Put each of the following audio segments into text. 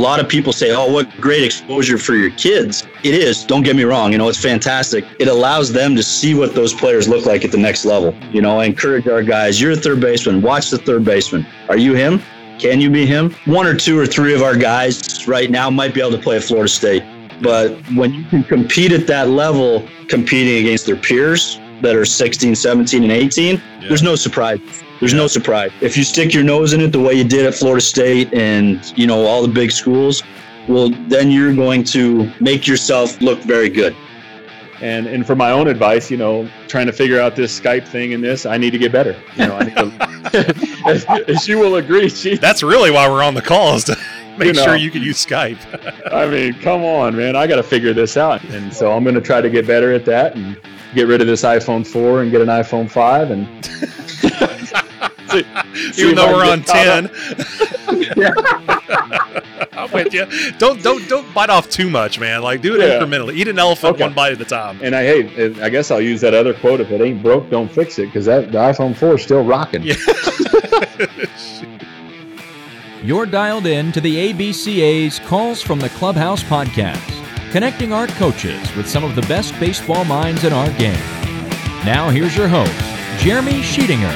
lot of people say, oh, what great exposure for your kids. It is. Don't get me wrong. You know, it's fantastic. It allows them to see what those players look like at the next level. You know, I encourage our guys, you're a third baseman. Watch the third baseman. Are you him? Can you be him? One or two or three of our guys right now might be able to play at Florida State. But when you can compete at that level, competing against their peers that are 16, 17, and 18, yeah. there's no surprise. There's yeah. no surprise. If you stick your nose in it the way you did at Florida State and, you know, all the big schools, well, then you're going to make yourself look very good. And and for my own advice, you know, trying to figure out this Skype thing and this, I need to get better. You know, I need to, as, as you will agree, she, that's really why we're on the calls to make you know, sure you can use Skype. I mean, come on, man, I got to figure this out, and so I'm going to try to get better at that and get rid of this iPhone 4 and get an iPhone 5 and. see, Even though we're on ten. I'm with you. Don't don't don't bite off too much, man. Like do it yeah. incrementally. Eat an elephant okay. one bite at a time. And I hey, I guess I'll use that other quote: "If it ain't broke, don't fix it," because that the iPhone 4 is still rocking. Yeah. You're dialed in to the ABCA's Calls from the Clubhouse podcast, connecting our coaches with some of the best baseball minds in our game. Now here's your host, Jeremy Sheetinger.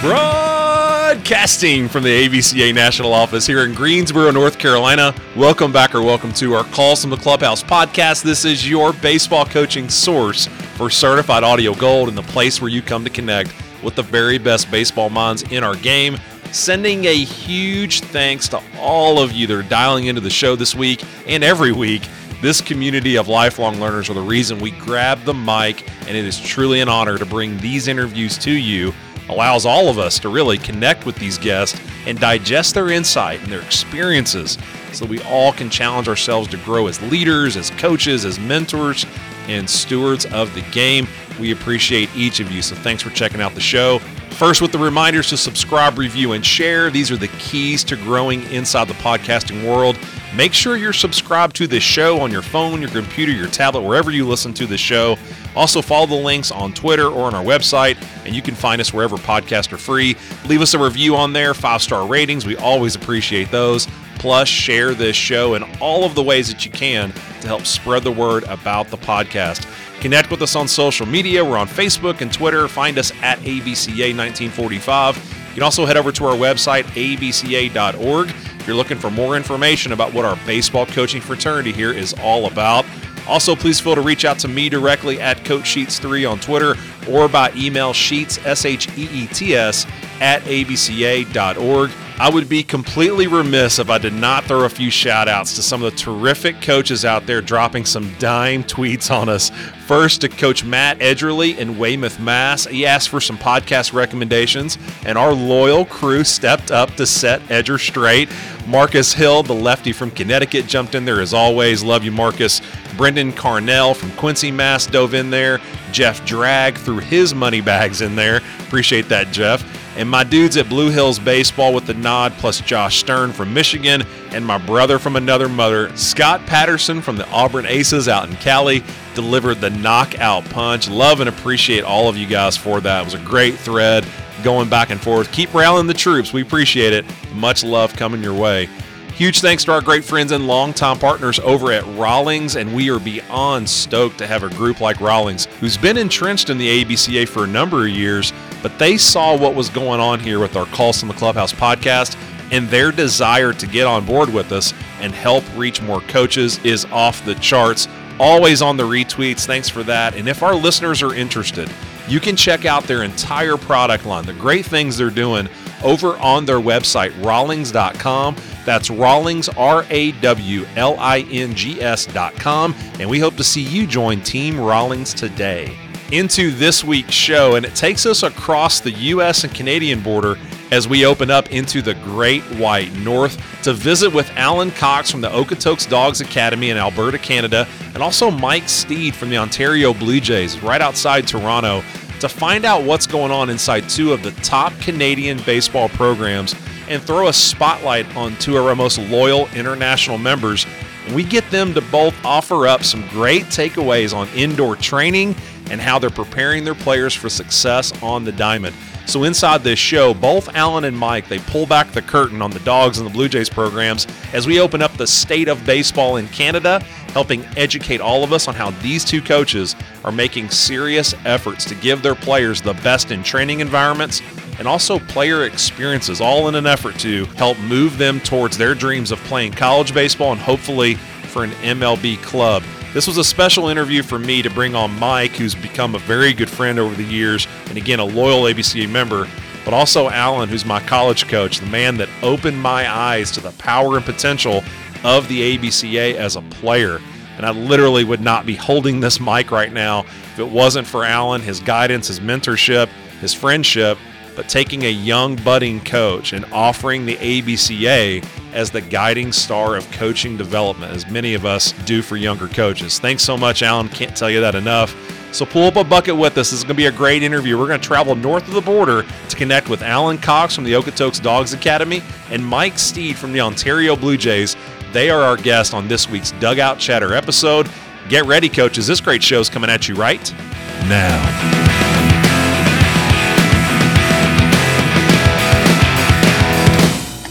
Broadcasting from the ABCA National Office here in Greensboro, North Carolina. Welcome back or welcome to our Calls from the Clubhouse podcast. This is your baseball coaching source for certified audio gold and the place where you come to connect with the very best baseball minds in our game. Sending a huge thanks to all of you that are dialing into the show this week and every week. This community of lifelong learners are the reason we grab the mic, and it is truly an honor to bring these interviews to you allows all of us to really connect with these guests and digest their insight and their experiences so we all can challenge ourselves to grow as leaders, as coaches, as mentors, and stewards of the game. We appreciate each of you, so thanks for checking out the show. First, with the reminders to subscribe, review, and share. These are the keys to growing inside the podcasting world. Make sure you're subscribed to this show on your phone, your computer, your tablet, wherever you listen to the show. Also, follow the links on Twitter or on our website, and you can find us wherever podcasts are free. Leave us a review on there, five star ratings. We always appreciate those. Plus, share this show in all of the ways that you can to help spread the word about the podcast. Connect with us on social media. We're on Facebook and Twitter. Find us at ABCA 1945. You can also head over to our website, abca.org if you're looking for more information about what our baseball coaching fraternity here is all about. Also, please feel to reach out to me directly at Coach Sheets3 on Twitter or by email sheets, S H E E T S, at abca.org. I would be completely remiss if I did not throw a few shout outs to some of the terrific coaches out there dropping some dime tweets on us. First to Coach Matt Edgerly in Weymouth, Mass. He asked for some podcast recommendations, and our loyal crew stepped up to set Edger straight. Marcus Hill, the lefty from Connecticut, jumped in there as always. Love you, Marcus. Brendan Carnell from Quincy, Mass, dove in there. Jeff Drag threw his money bags in there. Appreciate that, Jeff. And my dudes at Blue Hills Baseball with the nod, plus Josh Stern from Michigan, and my brother from another mother, Scott Patterson from the Auburn Aces out in Cali, delivered the knockout punch. Love and appreciate all of you guys for that. It was a great thread going back and forth. Keep rallying the troops. We appreciate it. Much love coming your way. Huge thanks to our great friends and longtime partners over at Rawlings, and we are beyond stoked to have a group like Rawlings, who's been entrenched in the ABCA for a number of years, but they saw what was going on here with our Calls from the Clubhouse podcast, and their desire to get on board with us and help reach more coaches is off the charts. Always on the retweets. Thanks for that. And if our listeners are interested, you can check out their entire product line, the great things they're doing over on their website, rawlings.com. That's Rawlings, R A W L I N G S.com. And we hope to see you join Team Rawlings today. Into this week's show, and it takes us across the U.S. and Canadian border as we open up into the Great White North to visit with Allen Cox from the Okotoks Dawgs Academy in Alberta, Canada, and also Mike Steed from the Ontario Blue Jays right outside Toronto to find out what's going on inside two of the top Canadian baseball programs and throw a spotlight on two of our most loyal international members. We get them to both offer up some great takeaways on indoor training and how they're preparing their players for success on the diamond. So inside this show, both Allen and Mike they pull back the curtain on the Dawgs and the Blue Jays programs as we open up the state of baseball in Canada, helping educate all of us on how these two coaches are making serious efforts to give their players the best in training environments and also player experiences, all in an effort to help move them towards their dreams of playing college baseball and hopefully for an MLB club. This was a special interview for me to bring on Mike, who's become a very good friend over the years, and again, a loyal ABCA member, but also Allen, who's my college coach, the man that opened my eyes to the power and potential of the ABCA as a player. And I literally would not be holding this mic right now if it wasn't for Allen, his guidance, his mentorship, his friendship, but taking a young budding coach and offering the ABCA as the guiding star of coaching development, as many of us do for younger coaches. Thanks so much, Allen. Can't tell you that enough. So pull up a bucket with us. This is going to be a great interview. We're going to travel north of the border to connect with Allen Cox from the Okotoks Dawgs Academy and Mike Steed from the Ontario Blue Jays. They are our guest on this week's Dugout Chatter episode. Get ready, coaches. This great show is coming at you right now.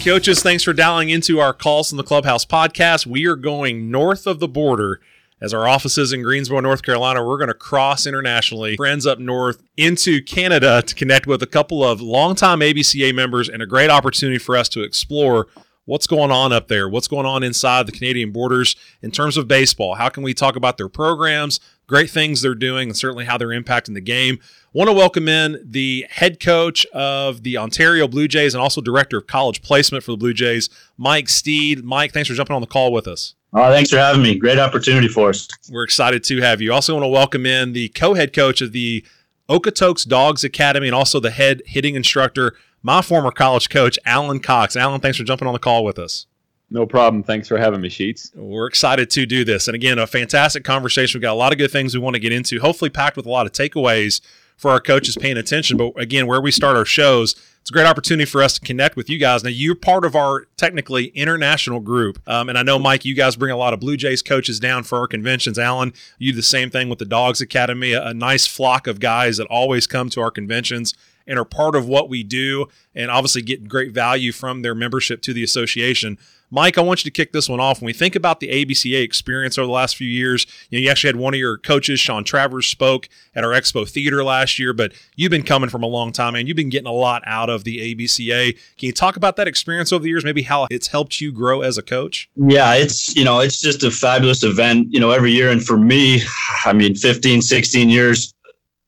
Coaches, thanks for dialing into our Calls from the Clubhouse podcast. We are going north of the border as our offices in Greensboro, North Carolina. We're going to cross internationally, friends up north into Canada to connect with a couple of longtime ABCA members and a great opportunity for us to explore what's going on up there, what's going on inside the Canadian borders in terms of baseball. How can we talk about their programs, great things they're doing, and certainly how they're impacting the game. Want to welcome in the head coach of the Ontario Blue Jays and also director of college placement for the Blue Jays, Mike Steed. Mike, thanks for jumping on the call with us. Oh, thanks for having me. Great opportunity for us. We're excited to have you. Also, want to welcome in the co-head coach of the Okotoks Dawgs Academy and also the head hitting instructor, my former college coach, Allen Cox. Allen, thanks for jumping on the call with us. No problem. Thanks for having me, Sheets. We're excited to do this. And again, a fantastic conversation. We've got a lot of good things we want to get into, hopefully packed with a lot of takeaways for our coaches paying attention. But again, where we start our shows, it's a great opportunity for us to connect with you guys. Now, you're part of our technically international group. Um, and I know, Mike, you guys bring a lot of Blue Jays coaches down for our conventions. Allen, you do the same thing with the Dawgs Academy, a, a nice flock of guys that always come to our conventions and are part of what we do and obviously get great value from their membership to the association. Mike, I want you to kick this one off. When we think about the ABCA experience over the last few years, you know, you actually had one of your coaches, Sean Travers, spoke at our Expo Theater last year, but you've been coming from a long time and you've been getting a lot out of the ABCA. Can you talk about that experience over the years, maybe how it's helped you grow as a coach? Yeah, it's, you know, it's just a fabulous event, you know, every year. And for me, I mean, 15, 16 years,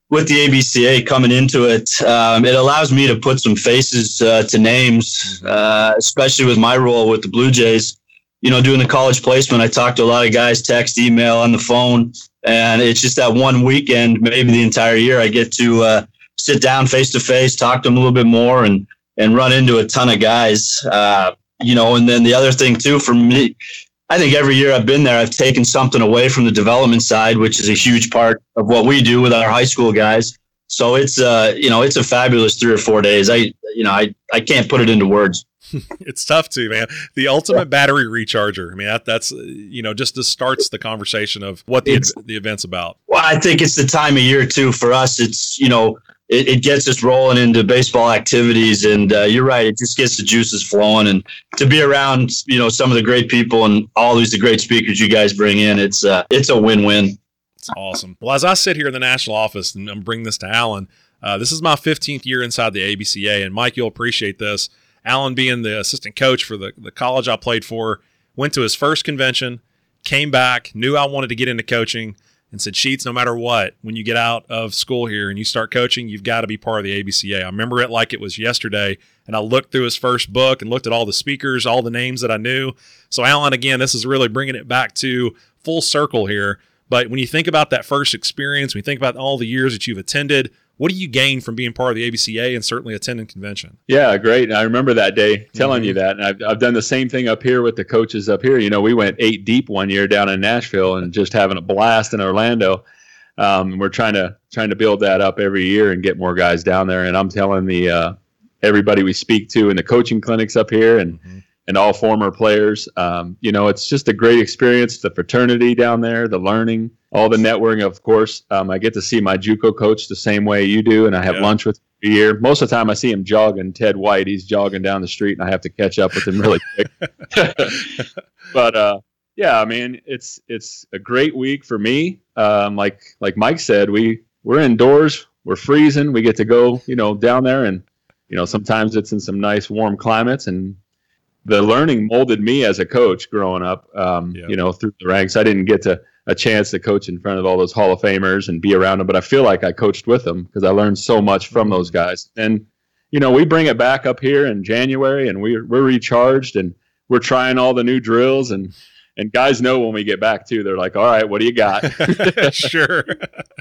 with the ABCA coming into it, um, it allows me to put some faces uh, to names, uh, especially with my role with the Blue Jays. You know, doing the college placement, I talk to a lot of guys, text, email, on the phone, and it's just that one weekend, maybe the entire year, I get to uh, sit down face to face, talk to them a little bit more, and and run into a ton of guys. Uh, you know, and then the other thing too for me, I think every year I've been there, I've taken something away from the development side, which is a huge part of what we do with our high school guys. So it's uh, you know, it's a fabulous three or four days. I you know, I I can't put it into words. it's tough to man. The ultimate battery recharger. I mean, that, that's you know just just starts the conversation of what the the event's about. Well, I think it's the time of year too for us. It's you know it, it gets us rolling into baseball activities. And uh, you're right, it just gets the juices flowing. And to be around, you know, some of the great people and all these the great speakers you guys bring in, it's uh, it's a win-win. It's awesome. Well, as I sit here in the national office and I'm bring this to Allen, uh, this is my 15th year inside the ABCA, and Mike, you'll appreciate this. Allen, being the assistant coach for the, the college I played for, went to his first convention, came back, knew I wanted to get into coaching and said, Sheets, no matter what, when you get out of school here and you start coaching, you've got to be part of the ABCA. I remember it like it was yesterday. And I looked through his first book and looked at all the speakers, all the names that I knew. So, Allen, again, this is really bringing it back to full circle here. But when you think about that first experience, when you think about all the years that you've attended, what do you gain from being part of the ABCA and certainly attending convention? Yeah, great. I remember that day telling mm-hmm. you that. And I've, I've done the same thing up here with the coaches up here. You know, we went eight deep one year down in Nashville and just having a blast in Orlando. Um, we're trying to trying to build that up every year and get more guys down there. And I'm telling the uh, everybody we speak to in the coaching clinics up here and mm-hmm. and all former players, um, you know, it's just a great experience. The fraternity down there, the learning, all the networking, of course. Um, I get to see my JUCO coach the same way you do, and I have yeah. lunch with a year. Most of the time, I see him jogging. Ted White, he's jogging down the street, and I have to catch up with him really quick. but uh, yeah, I mean, it's it's a great week for me. Um, like like Mike said, we we're indoors, we're freezing. We get to go, you know, down there, and you know, sometimes it's in some nice warm climates, and the learning molded me as a coach growing up. Um, yeah. You know, through the ranks, I didn't get to a chance to coach in front of all those Hall of Famers and be around them, but I feel like I coached with them because I learned so much from mm-hmm. those guys. And you know, we bring it back up here in January, and we're we're recharged, and we're trying all the new drills and and guys know when we get back too. They're like, "All right, what do you got?" sure.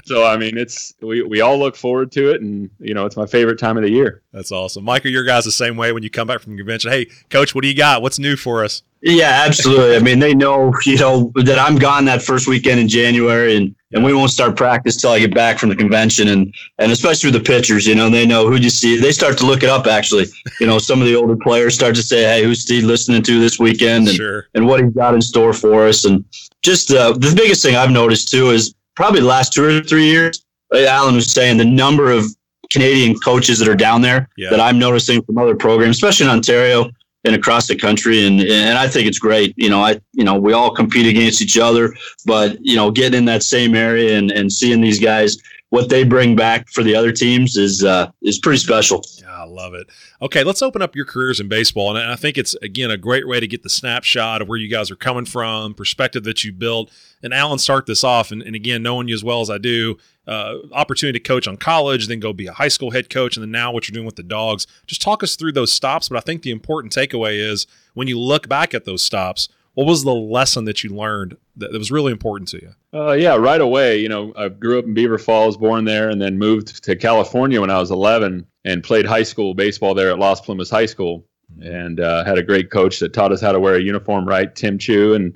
so I mean, it's we we all look forward to it, and you know, it's my favorite time of the year. That's awesome, Michael. Your guys the same way when you come back from the convention. Hey, coach, what do you got? What's new for us? Yeah, absolutely. I mean, they know, you know, that I'm gone that first weekend in January and, and we won't start practice till I get back from the convention and, and especially with the pitchers, you know, they know who you see. They start to look it up actually. You know, some of the older players start to say, Hey, who's Steve listening to this weekend and, sure. and what he's got in store for us. And just uh, the biggest thing I've noticed too is probably the last two or three years, Allen was saying the number of Canadian coaches that are down there yeah. that I'm noticing from other programs, especially in Ontario and across the country and and I think it's great. You know I you know we all compete against each other but you know getting in that same area and and seeing these guys what they bring back for the other teams is uh, is pretty special. Yeah, I love it. Okay, let's open up your careers in baseball, and I think it's again a great way to get the snapshot of where you guys are coming from, perspective that you built. And Allen, start this off, and, and again, knowing you as well as I do, uh, opportunity to coach on college, then go be a high school head coach, and then now what you're doing with the Dawgs. Just talk us through those stops. But I think the important takeaway is when you look back at those stops, what was the lesson that you learned that, was really important to you? Uh, yeah, right away. You know, I grew up in Beaver Falls, born there, and then moved to California when I was 11 and played high school baseball there at Las Plumas High School, and uh, had a great coach that taught us how to wear a uniform right, Tim Chu, and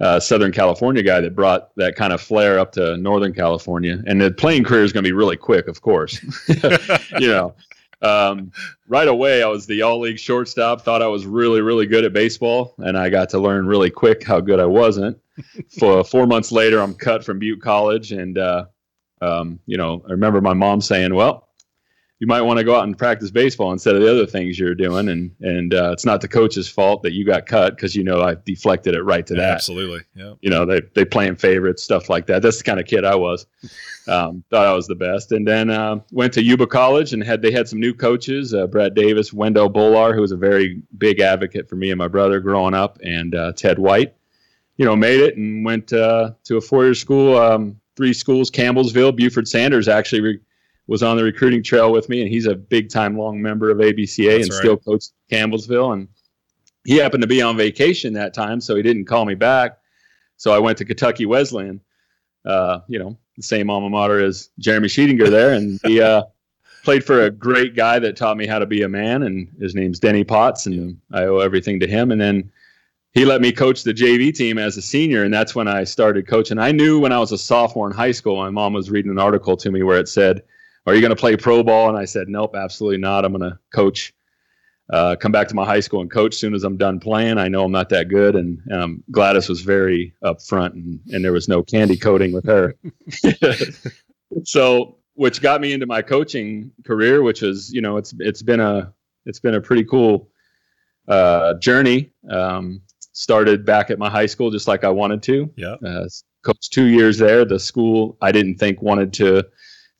uh, Southern California guy that brought that kind of flair up to Northern California. And the playing career is going to be really quick, of course. you know, um, right away, I was the all league shortstop, thought I was really, really good at baseball. And I got to learn really quick how good I wasn't. For four months later, I'm cut from Butte College. And, uh, um, you know, I remember my mom saying, well, you might want to go out and practice baseball instead of the other things you're doing. And and uh, it's not the coach's fault that you got cut because you know I deflected it right to that. Absolutely, yeah. You know they they playing favorites stuff like that. That's the kind of kid I was. Um, thought I was the best, and then uh, went to Yuba College and had they had some new coaches, uh, Brad Davis, Wendell Bolar, who was a very big advocate for me and my brother growing up, and uh, Ted White. You know, made it and went uh, to a four-year school, um, three schools, Campbellsville. Beauford Sanders actually. Re- was on the recruiting trail with me, and he's a big time long member of ABCA That's and right. still coaches Campbellsville. And he happened to be on vacation that time, so he didn't call me back. So I went to Kentucky Wesleyan, uh, you know, the same alma mater as Jeremy Sheetinger there, and he uh, played for a great guy that taught me how to be a man, and his name's Denny Potts, and I owe everything to him. And then he let me coach the JV team as a senior, and that's when I started coaching. I knew when I was a sophomore in high school, my mom was reading an article to me where it said are you going to play pro ball? And I said, nope, absolutely not. I'm going to coach, uh, come back to my high school and coach soon as I'm done playing. I know I'm not that good. And um, Gladys was very upfront and, and there was no candy coating with her. so, which got me into my coaching career, which is, you know, it's, it's been a, it's been a pretty cool uh, journey. Um, started back at my high school just like I wanted to. Yeah. Uh, coached two years there. The school I didn't think wanted to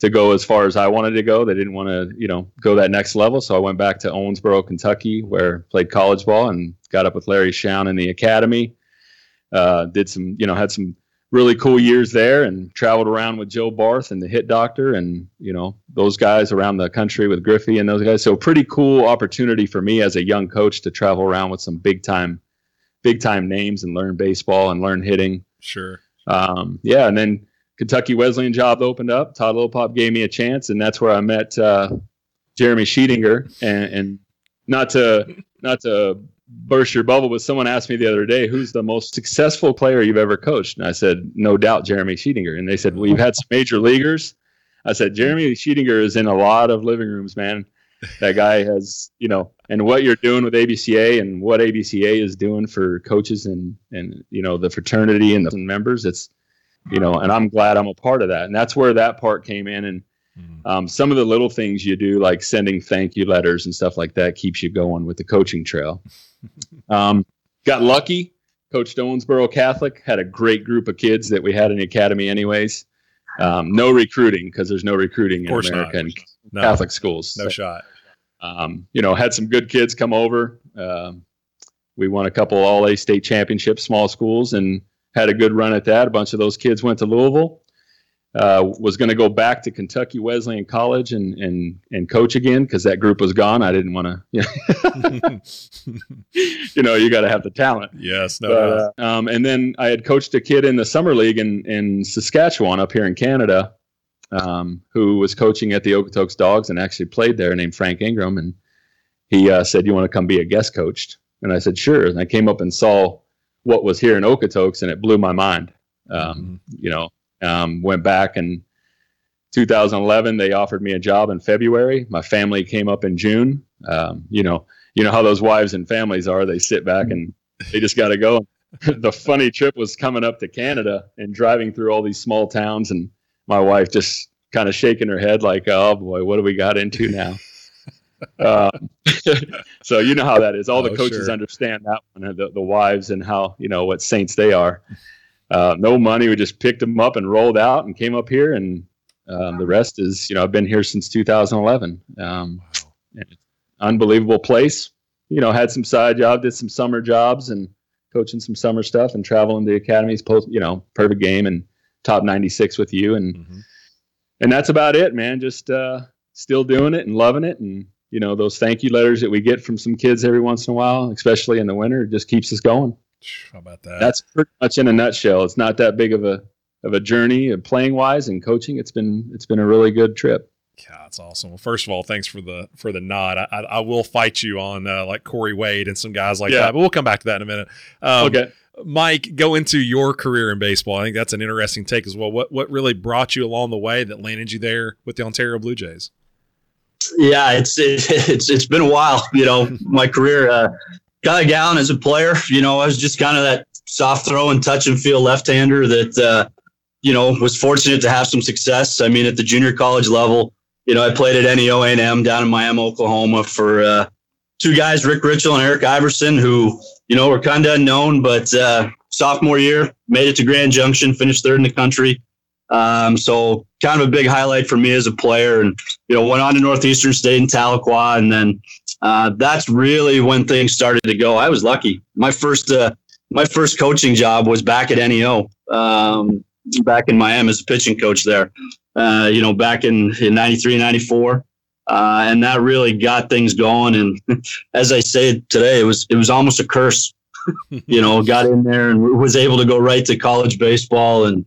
to go as far as I wanted to go. They didn't want to, you know, go that next level. So I went back to Owensboro, Kentucky, where I played college ball and got up with Larry Shown in the academy. Uh, did some, you know, had some really cool years there and traveled around with Joe Barth and the hit doctor and, you know, those guys around the country with Griffey and those guys. So pretty cool opportunity for me as a young coach to travel around with some big time, big time names and learn baseball and learn hitting. Sure. Um, yeah. And then, Kentucky Wesleyan job opened up. Todd Lillpop gave me a chance, and that's where I met uh, Jeremy Sheetinger. And, and not to not to burst your bubble, but someone asked me the other day, "Who's the most successful player you've ever coached?" And I said, "No doubt, Jeremy Sheetinger." And they said, "Well, you've had some major leaguers." I said, "Jeremy Sheetinger is in a lot of living rooms, man. That guy has, you know, and what you're doing with ABCA and what ABCA is doing for coaches and and you know the fraternity and the members. It's you know, and I'm glad I'm a part of that. And that's where that part came in. And mm-hmm. um, some of the little things you do, like sending thank you letters and stuff like that, keeps you going with the coaching trail. um, got lucky. Coach Owensboro Catholic had a great group of kids that we had in the academy, anyways. Um, no recruiting because there's no recruiting in American no. Catholic schools. No so, shot. Um, you know, had some good kids come over. Um, we won a couple All A state championships, small schools, and had a good run at that. A bunch of those kids went to Louisville. Uh, was going to go back to Kentucky Wesleyan College and and and coach again because that group was gone. I didn't want to, you, you know, you got to have the talent. Yes, no. But, uh, um, and then I had coached a kid in the summer league in in Saskatchewan up here in Canada, um, who was coaching at the Okotoks Dogs and actually played there, named Frank Ingram, and he uh, said, "You want to come be a guest coach?" And I said, "Sure." And I came up and saw what was here in Okotoks, and it blew my mind. Um, mm-hmm. You know, um, went back and 2011 they offered me a job in February. My family came up in June. Um, you know, you know how those wives and families are. They sit back and they just got to go. the funny trip was coming up to Canada and driving through all these small towns, and my wife just kind of shaking her head like, "Oh boy, what do we got into now?" uh, so you know how that is. All the oh, coaches sure. understand that one, the, the wives and how you know what saints they are uh, no money. We just picked them up and rolled out and came up here, and um, the rest is, you know, I've been here since 2011. Um, unbelievable place. You know, had some side job, did some summer jobs, and coaching some summer stuff, and traveling the academies. Post, you know, perfect game and top 96 with you, and mm-hmm. and that's about it, man. Just uh, still doing it and loving it, and you know, those thank you letters that we get from some kids every once in a while, especially in the winter, just keeps us going. How about that? That's pretty much in a nutshell. It's not that big of a of a journey of playing wise and coaching. It's been it's been a really good trip. Yeah, that's awesome. Well, first of all, thanks for the for the nod. I, I, I will fight you on uh, like Corey Wade and some guys like yeah. that, but we'll come back to that in a minute. Um, okay. Mike, go into your career in baseball. I think that's an interesting take as well. What what really brought you along the way that landed you there with the Ontario Blue Jays? Yeah, it's it, it's it's been a while. You know, my career. Uh, Guy Gallen as a player, you know, I was just kind of that soft throw and touch and feel left-hander that, uh, you know, was fortunate to have some success. I mean, at the junior college level, you know, I played at NEO A&M down in Miami, Oklahoma for uh, two guys, Rick Ritchell and Eric Iverson, who, you know, were kind of unknown, but uh, sophomore year, made it to Grand Junction, finished third in the country. Um, so kind of a big highlight for me as a player and, you know, went on to Northeastern State in Tahlequah and then uh, that's really when things started to go. I was lucky. My first uh, my first coaching job was back at NEO, um, back in Miami as a pitching coach there. Uh, you know, back in, in 93, 94. Uh, and that really got things going. And as I say today, it was it was almost a curse. you know, got in there and was able to go right to college baseball and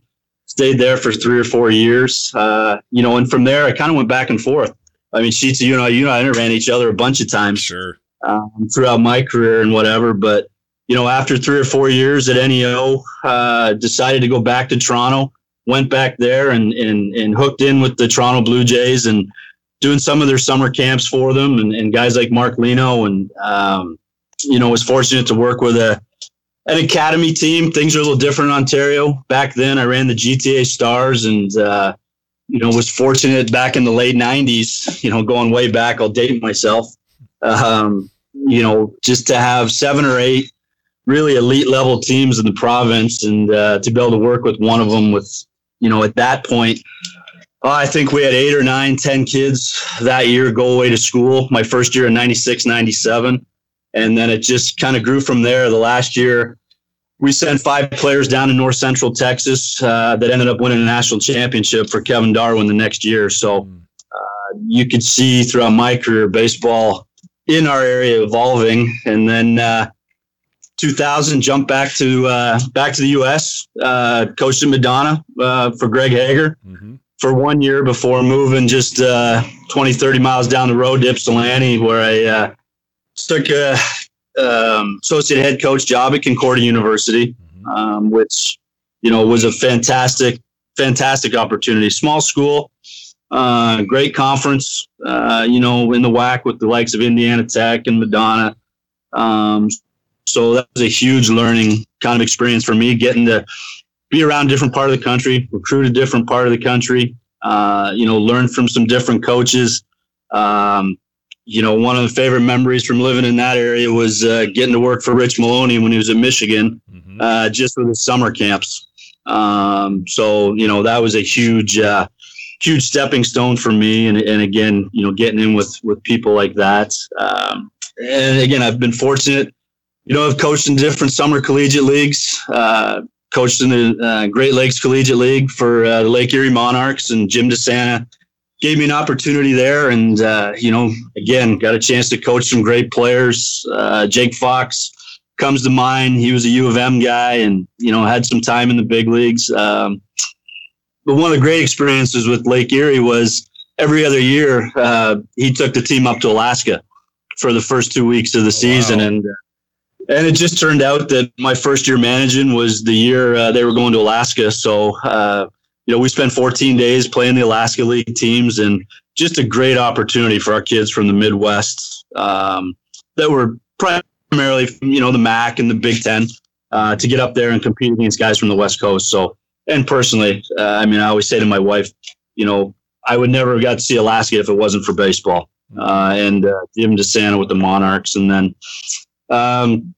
stayed there for three or four years. Uh, you know, and from there I kind of went back and forth. I mean, Sheets, you know, you know, I ran each other a bunch of times. Sure. Um, throughout my career and whatever, but you know, after three or four years at NEO, uh, decided to go back to Toronto. Went back there and, and and hooked in with the Toronto Blue Jays and doing some of their summer camps for them and, and guys like Mark Lino and um, you know was fortunate to work with a an academy team. Things are a little different in Ontario. Back then, I ran the GTA Stars and uh, you know, was fortunate back in the late '90s. You know, going way back, I'll date myself. Um, you know, just to have seven or eight really elite level teams in the province, and uh, to be able to work with one of them with, you know, at that point, uh, I think we had eight or nine, ten kids that year go away to school. My first year in '96, '97, and then it just kind of grew from there. The last year we sent five players down to North Central Texas uh, that ended up winning a national championship for Kevin Darwin the next year. So hmm. uh, you could see throughout my career baseball in our area evolving, and then uh, 2000 jumped back to uh, back to the U.S. Uh, coached in Madonna uh, for Greg Haeger. Mm-hmm. For one year before moving just 20, 30 miles down the road to Ypsilanti, where I took a um, associate head coach job at Concordia University, mm-hmm. um, which you know was a fantastic, fantastic opportunity. Small school, uh, great conference. Uh, you know, in the WHAC with the likes of Indiana Tech and Madonna. Um, so that was a huge learning kind of experience for me, getting to be around a different part of the country, recruit a different part of the country. Uh, you know, learn from some different coaches. Um, you know, one of the favorite memories from living in that area was uh, getting to work for Rich Maloney when he was at Michigan, mm-hmm. uh, just for the summer camps. Um, so, you know, that was a huge, uh, huge stepping stone for me. And, and again, you know, getting in with, with people like that. Um, and again, I've been fortunate, you know, I've coached in different summer collegiate leagues, uh, coached in the uh, Great Lakes Collegiate League for uh, the Lake Erie Monarchs and Jim DeSanta gave me an opportunity there. And, uh, you know, again, got a chance to coach some great players. Uh, Jake Fox comes to mind. He was a U of M guy and, you know, had some time in the big leagues. Um, but one of the great experiences with Lake Erie was every other year uh, he took the team up to Alaska for the first two weeks of the season. Wow. And, uh, and it just turned out that my first year managing was the year uh, they were going to Alaska. So, uh, you know, we spent 14 days playing the Alaska League teams and just a great opportunity for our kids from the Midwest um, that were primarily, you know, the MAC and the Big Ten uh, to get up there and compete against guys from the West Coast. So, and personally, uh, I mean, I always say to my wife, you know, I would never have got to see Alaska if it wasn't for baseball. Uh, and uh, to Santa with the Monarchs. And then, um,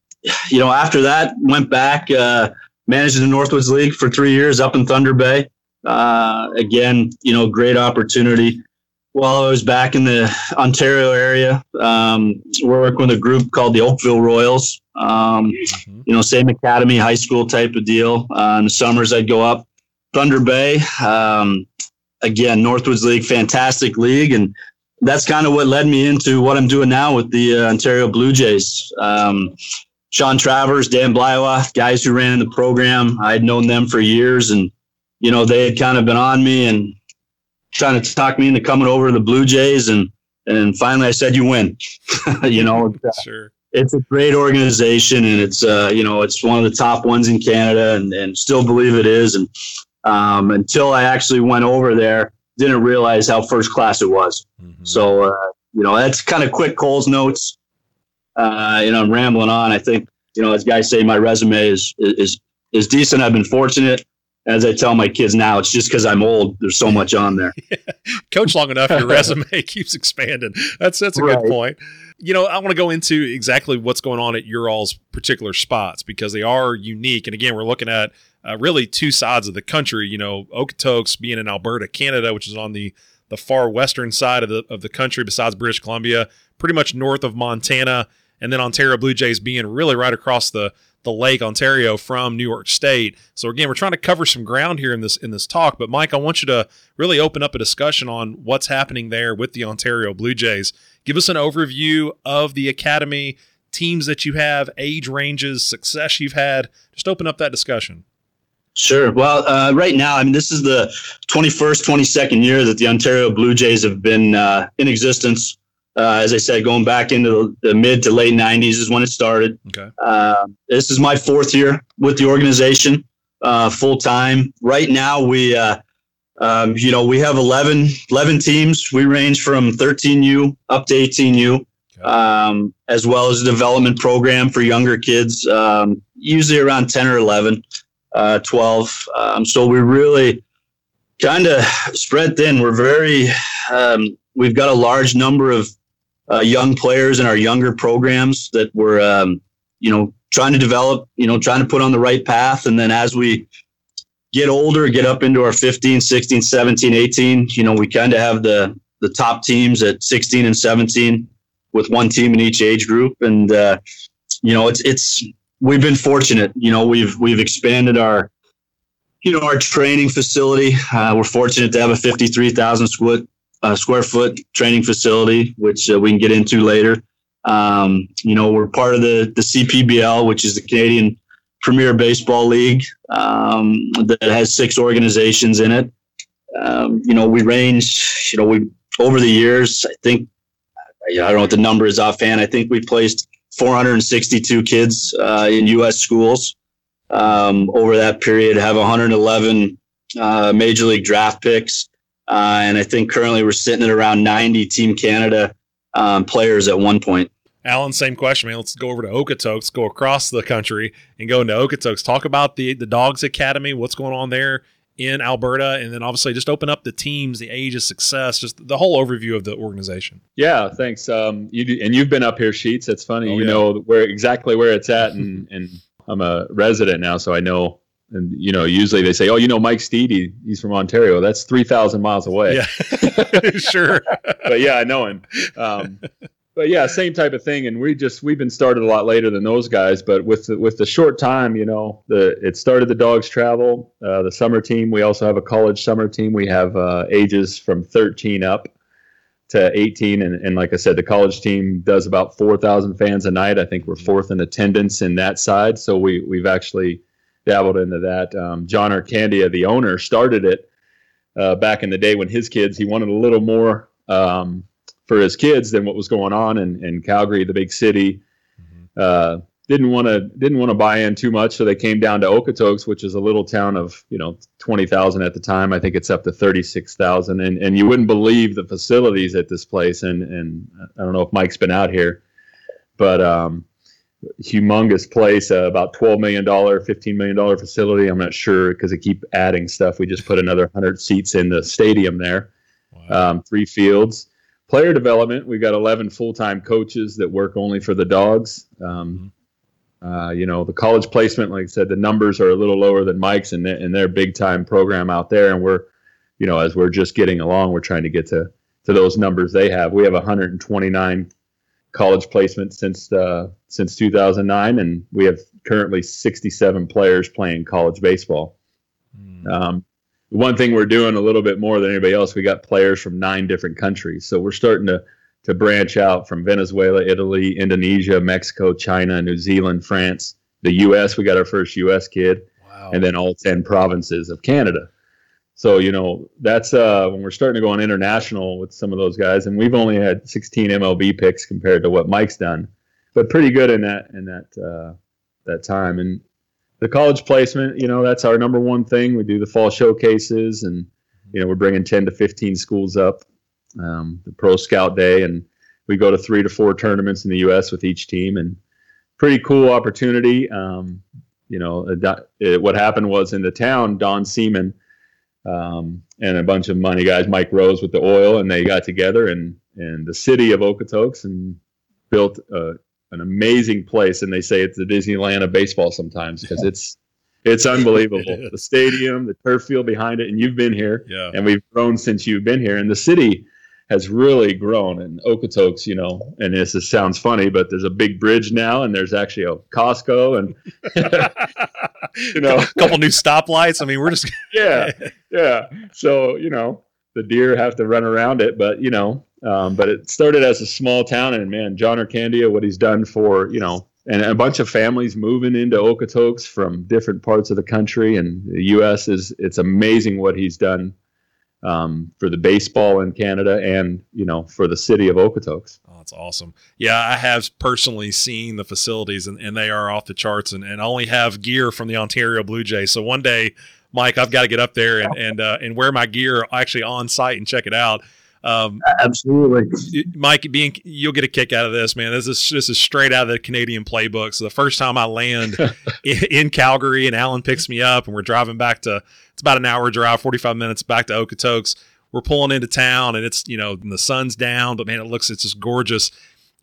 you know, after that, went back, uh, managed the Northwoods League for three years up in Thunder Bay. Uh, again, you know, great opportunity. While I was back in the Ontario area, um, working with a group called the Oakville Royals. Um, mm-hmm. You know, same academy, high school type of deal. Uh, in the summers, I'd go up Thunder Bay. Um, again, Northwoods League, fantastic league, and that's kind of what led me into what I'm doing now with the uh, Ontario Blue Jays. Um, Sean Travers, Dan Bleiwas, guys who ran the program. I had known them for years, and you know, they had kind of been on me and trying to talk me into coming over to the Blue Jays. And, and finally I said, you win, you know, sure. it's a great organization and it's, uh, you know, it's one of the top ones in Canada and, and still believe it is. And, um, until I actually went over there, didn't realize how first class it was. Mm-hmm. So, uh, you know, that's kind of quick Cole's notes. Uh, you know, I'm rambling on. I think, you know, as guys say, my resume is, is, is decent. I've been fortunate as I tell my kids now, it's just because I'm old. There's so much on there. Coach long enough, your resume keeps expanding. That's that's a right. good point. You know, I want to go into exactly what's going on at your all's particular spots because they are unique. And again, we're looking at uh, really two sides of the country. You know, Okotoks being in Alberta, Canada, which is on the the far western side of the of the country, besides British Columbia, pretty much north of Montana, and then Ontario Blue Jays being really right across the the Lake, Ontario, from New York State. So again, we're trying to cover some ground here in this in this talk. But Mike, I want you to really open up a discussion on what's happening there with the Ontario Blue Jays. Give us an overview of the academy, teams that you have, age ranges, success you've had. Just open up that discussion. Sure. Well, uh, right now, I mean, this is the 21st, 22nd year that the Ontario Blue Jays have been uh, in existence. Uh, as I said, going back into the mid to late 90s is when it started. Okay. Uh, this is my fourth year with the organization, uh, full time. Right now, we, uh, um, you know, we have 11, 11 teams. We range from 13U up to 18U, okay. um, as well as a development program for younger kids, um, usually around 10 or 11, uh, 12. Um, so we really kind of spread thin. We're very, um, we've got a large number of uh, young players in our younger programs that we're, um, you know, trying to develop, you know, trying to put on the right path. And then as we get older, get up into our 15, 16, 17, 18, you know, we kind of have the, the top teams at 16 and 17 with one team in each age group. And, uh, you know, it's, it's, we've been fortunate, you know, we've, we've expanded our, you know, our training facility. Uh, we're fortunate to have a 53,000 square, uh, square foot training facility, which uh, we can get into later. Um, you know, we're part of the the CPBL, which is the Canadian Premier Baseball League, um, that has six organizations in it. Um, you know, we range. You know, we over the years, I think I don't know what the number is offhand. I think we placed 462 kids uh, in U.S. schools um, over that period. Have 111 uh, major league draft picks. Uh, and I think currently we're sitting at around 90 Team Canada um, players at one point. Allen, same question, man. Let's go over to Okotoks, go across the country and go into Okotoks. Talk about the the Dawgs Academy, what's going on there, in Alberta, and then obviously just open up the teams, the age of success, just the whole overview of the organization. Yeah, thanks. Um, you do, and you've been up here, Sheets. That's funny. Oh, you yeah. know where exactly where it's at, and and I'm a resident now, so I know. And you know, usually they say, "Oh, you know, Mike Steedy, he's from Ontario. That's three thousand miles away." Yeah, sure. but yeah, I know him. Um, but yeah, same type of thing. And we just we've been started a lot later than those guys. But with the, with the short time, you know, the it started the Dawgs travel, uh, the summer team. We also have a college summer team. We have uh, ages from 13 up to 18, and, and like I said, the college team does about 4,000 fans a night. I think we're fourth in attendance in that side. So we we've actually dabbled into that. Um, John Ircandia, the owner, started it uh, back in the day when his kids. He wanted a little more. Um, for his kids than what was going on in, in Calgary, the big city. Uh, didn't want to didn't want to buy in too much, so they came down to Okotoks, which is a little town of you know twenty thousand at the time. I think it's up to thirty six thousand, and and you wouldn't believe the facilities at this place. And and I don't know if Mike's been out here, but um, humongous place, uh, about twelve million dollar, fifteen million dollar facility. I'm not sure because they keep adding stuff. We just put another hundred seats in the stadium there, Wow. um, three fields. Player development. We've got 11 full-time coaches that work only for the Dawgs. Um, uh, you know the college placement like i said the numbers are a little lower than mike's and, and their big time program out there. And we're you know as we're just getting along we're trying to get to to those numbers they have. We have 129 college placement since uh, since 2009 and we have currently 67 players playing college baseball Mm. um, one thing we're doing a little bit more than anybody else, we got players from nine different countries. So we're starting to to branch out from Venezuela, Italy, Indonesia, Mexico, China, New Zealand, France, the U.S. We got our first U.S. kid, Wow. and then all ten provinces of Canada. So you know that's uh, when we're starting to go on international with some of those guys, and we've only had 16 MLB picks compared to what Mike's done, but pretty good in that in that uh, that time. And the college placement, you know, that's our number one thing. We do the fall showcases, and you know, we're bringing 10 to 15 schools up. Um, the Pro Scout Day, and we go to three to four tournaments in the U.S. with each team, and pretty cool opportunity. Um, you know, what happened was in the town, Don Seaman um, and a bunch of money guys, Mike Rose with the oil, and they got together and and the city of Okotoks and built a, an amazing place. And they say it's the Disneyland of baseball sometimes because it's it's unbelievable. It the stadium, the turf field behind it, and you've been here, yeah. and we've grown since you've been here, and the city has really grown. And Okotoks, you know, and this is, sounds funny, but there's a big bridge now, and there's actually a Costco, and you know, a couple new stoplights. I mean, we're just yeah, yeah. So you know, the deer have to run around it, but you know, um, but it started as a small town, and man, John Ircandia, what he's done for you know, and a bunch of families moving into Okotoks from different parts of the country and the U.S. is it's amazing what he's done um, for the baseball in Canada and you know for the city of Okotoks. Oh, that's awesome. Yeah, I have personally seen the facilities and, and they are off the charts and, and I only have gear from the Ontario Blue Jays. So one day, Mike, I've got to get up there and, and, uh, and wear my gear actually on site and check it out. Um, Absolutely. Mike, being you'll get a kick out of this, man. This is this is straight out of the Canadian playbook. So the first time I land in, in Calgary and Allen picks me up and we're driving back to it's about an hour drive, forty five minutes back to Okotoks. We're pulling into town and it's you know and the sun's down, but man, it looks it's just gorgeous.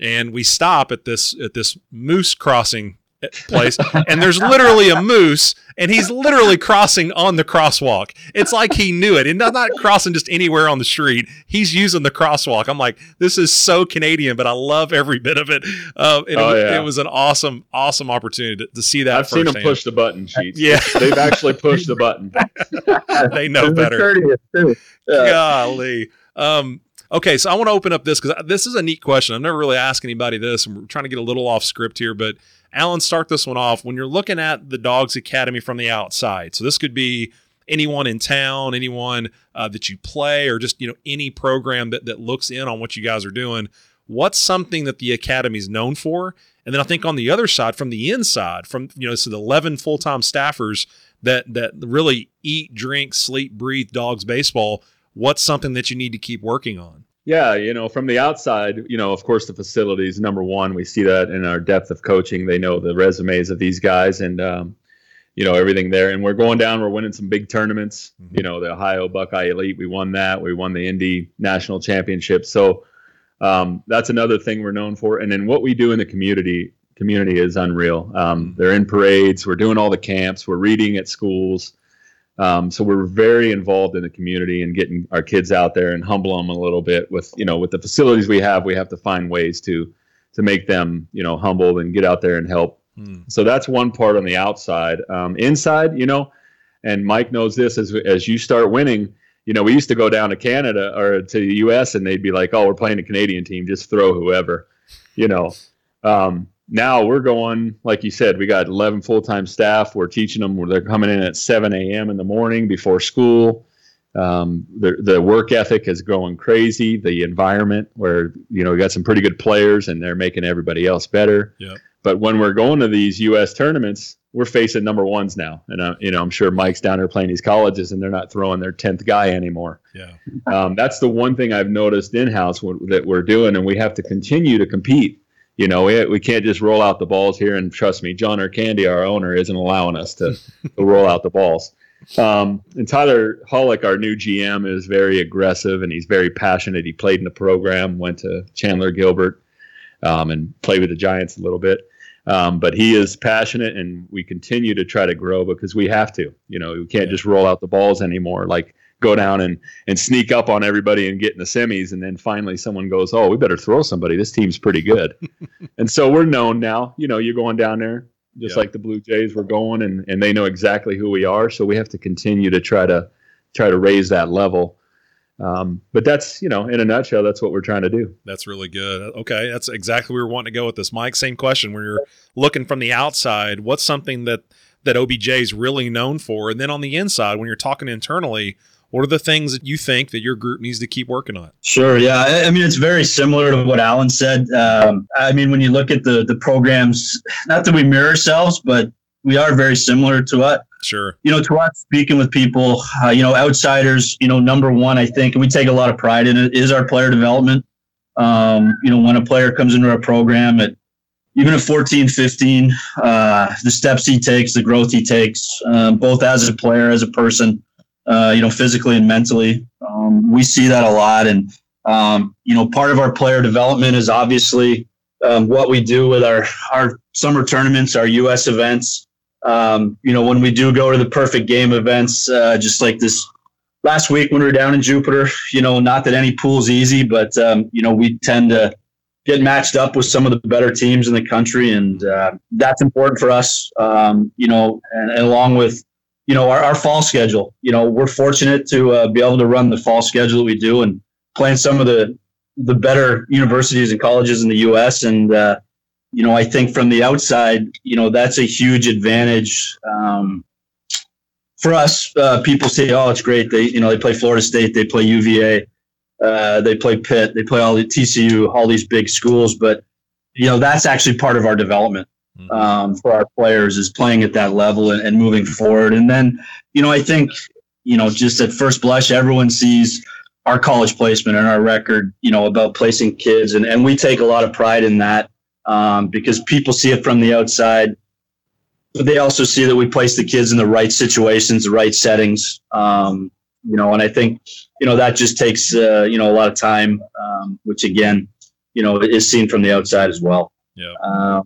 And we stop at this at this moose crossing place and there's literally a moose and he's literally crossing on the crosswalk it's like he knew it and not, not crossing just anywhere on the street he's using the crosswalk i'm like this is so canadian but i love every bit of it uh, and Oh, it, yeah. it was an awesome awesome opportunity to, to see that I've seen them push the button sheets. Yeah. they've actually pushed the button. they know It's the better Yeah. Golly. Um, okay, so I want to open up this because this is a neat question. I've never really asked anybody this, and we're trying to get a little off script here. But Allen, start this one off. When you're looking at the Dawgs Academy from the outside, so this could be anyone in town, anyone uh, that you play, or just you know any program that that looks in on what you guys are doing. What's something that the academy is known for? And then I think on the other side, from the inside, from you know, so the 11 full time staffers that that really eat, drink, sleep, breathe Dawgs baseball. What's something that you need to keep working on? Yeah, you know, from the outside, you know, of course, the facilities number one. We see that in our depth of coaching. They know the resumes of these guys, and um, you know everything there. And we're going down. We're winning some big tournaments. Mm-hmm. You know, the Ohio Buckeye Elite. We won that. We won the Indy National Championship. So um, that's another thing we're known for. And then what we do in the community community is unreal. Um, mm-hmm. they're in parades. We're doing all the camps. We're reading at schools. Um, so we're very involved in the community and getting our kids out there and humble them a little bit with you know with the facilities we have. We have to find ways to to make them you know humbled and get out there and help. Mm. So that's one part on the outside. Um, inside, you know, and Mike knows this as as you start winning. You know, we used to go down to Canada or to the U.S. and they'd be like, "Oh, we're playing a Canadian team. Just throw whoever," you know. Um, now we're going, like you said, we got 11 full time staff. We're teaching them, they're coming in at 7 a.m. in the morning before school. Um, the, the work ethic is going crazy. The environment, where, you know, we got some pretty good players and they're making everybody else better. Yep. But when we're going to these U.S. tournaments, we're facing number ones now. And, uh, you know, I'm sure Mike's down there playing these colleges and they're not throwing their 10th guy anymore. Yeah. Um, that's the one thing I've noticed in house that we're doing. And we have to continue to compete you know, we, we can't just roll out the balls here. And trust me, John Ircandia, our owner, isn't allowing us to, to roll out the balls. Um, and Tyler Hollick, our new GM, is very aggressive and he's very passionate. He played in the program, went to Chandler Gilbert, um, and played with the Giants a little bit. Um, but he is passionate, and we continue to try to grow because we have to. You know, we can't just roll out the balls anymore. Like go down and and sneak up on everybody and get in the semis and then finally someone goes oh we better throw somebody. This team's pretty good. And so we're known now. You know you're going down there just like the blue jays were going and and they know exactly who we are. So we have to continue to try to try to raise that level. Um, but that's you know in a nutshell that's what we're trying to do. That's really good. Okay that's exactly where we are wanting to go with this. Mike same question. When you're looking from the outside what's something that that obj is really known for? And then on the inside when you're talking internally what are the things that you think that your group needs to keep working on? Sure. Yeah. I mean, it's very similar to what Allen said. Um, I mean, when you look at the the programs, not that we mirror ourselves, but we are very similar to what. Sure. You know, to us, speaking with people, uh, you know, outsiders, you know, number one, I think, and we take a lot of pride in it, is our player development. Um, you know, when a player comes into our program at even at 14, 15, uh, the steps he takes, the growth he takes, um, both as a player, as a person, uh, you know, physically and mentally. Um, we see that a lot. And, um, you know, part of our player development is obviously um, what we do with our, our summer tournaments, our U.S. events. Um, you know, when we do go to the perfect game events, uh, just like this last week when we were down in Jupiter, you know, not that any pool's easy, but, um, you know, we tend to get matched up with some of the better teams in the country. And uh, that's important for us, um, you know, and, and along with, you know, our, our fall schedule. You know, we're fortunate to uh, be able to run the fall schedule that we do and play some of the the better universities and colleges in the U.S. And uh, you know, I think from the outside, you know, that's a huge advantage um, for us. Uh, people say, "Oh, it's great." They, you know, they play Florida State, they play UVA, uh, they play Pitt, they play all the TCU, all these big schools. But you know, that's actually part of our development. Um, for our players is playing at that level and, and moving forward. And then, you know, I think, you know, just at first blush, everyone sees our college placement and our record, you know, about placing kids. And, and we take a lot of pride in that um, because people see it from the outside. But they also see that we place the kids in the right situations, the right settings. Um, you know, and I think, you know, that just takes, uh, you know, a lot of time, um, which again, you know, is seen from the outside as well. Yeah. Uh,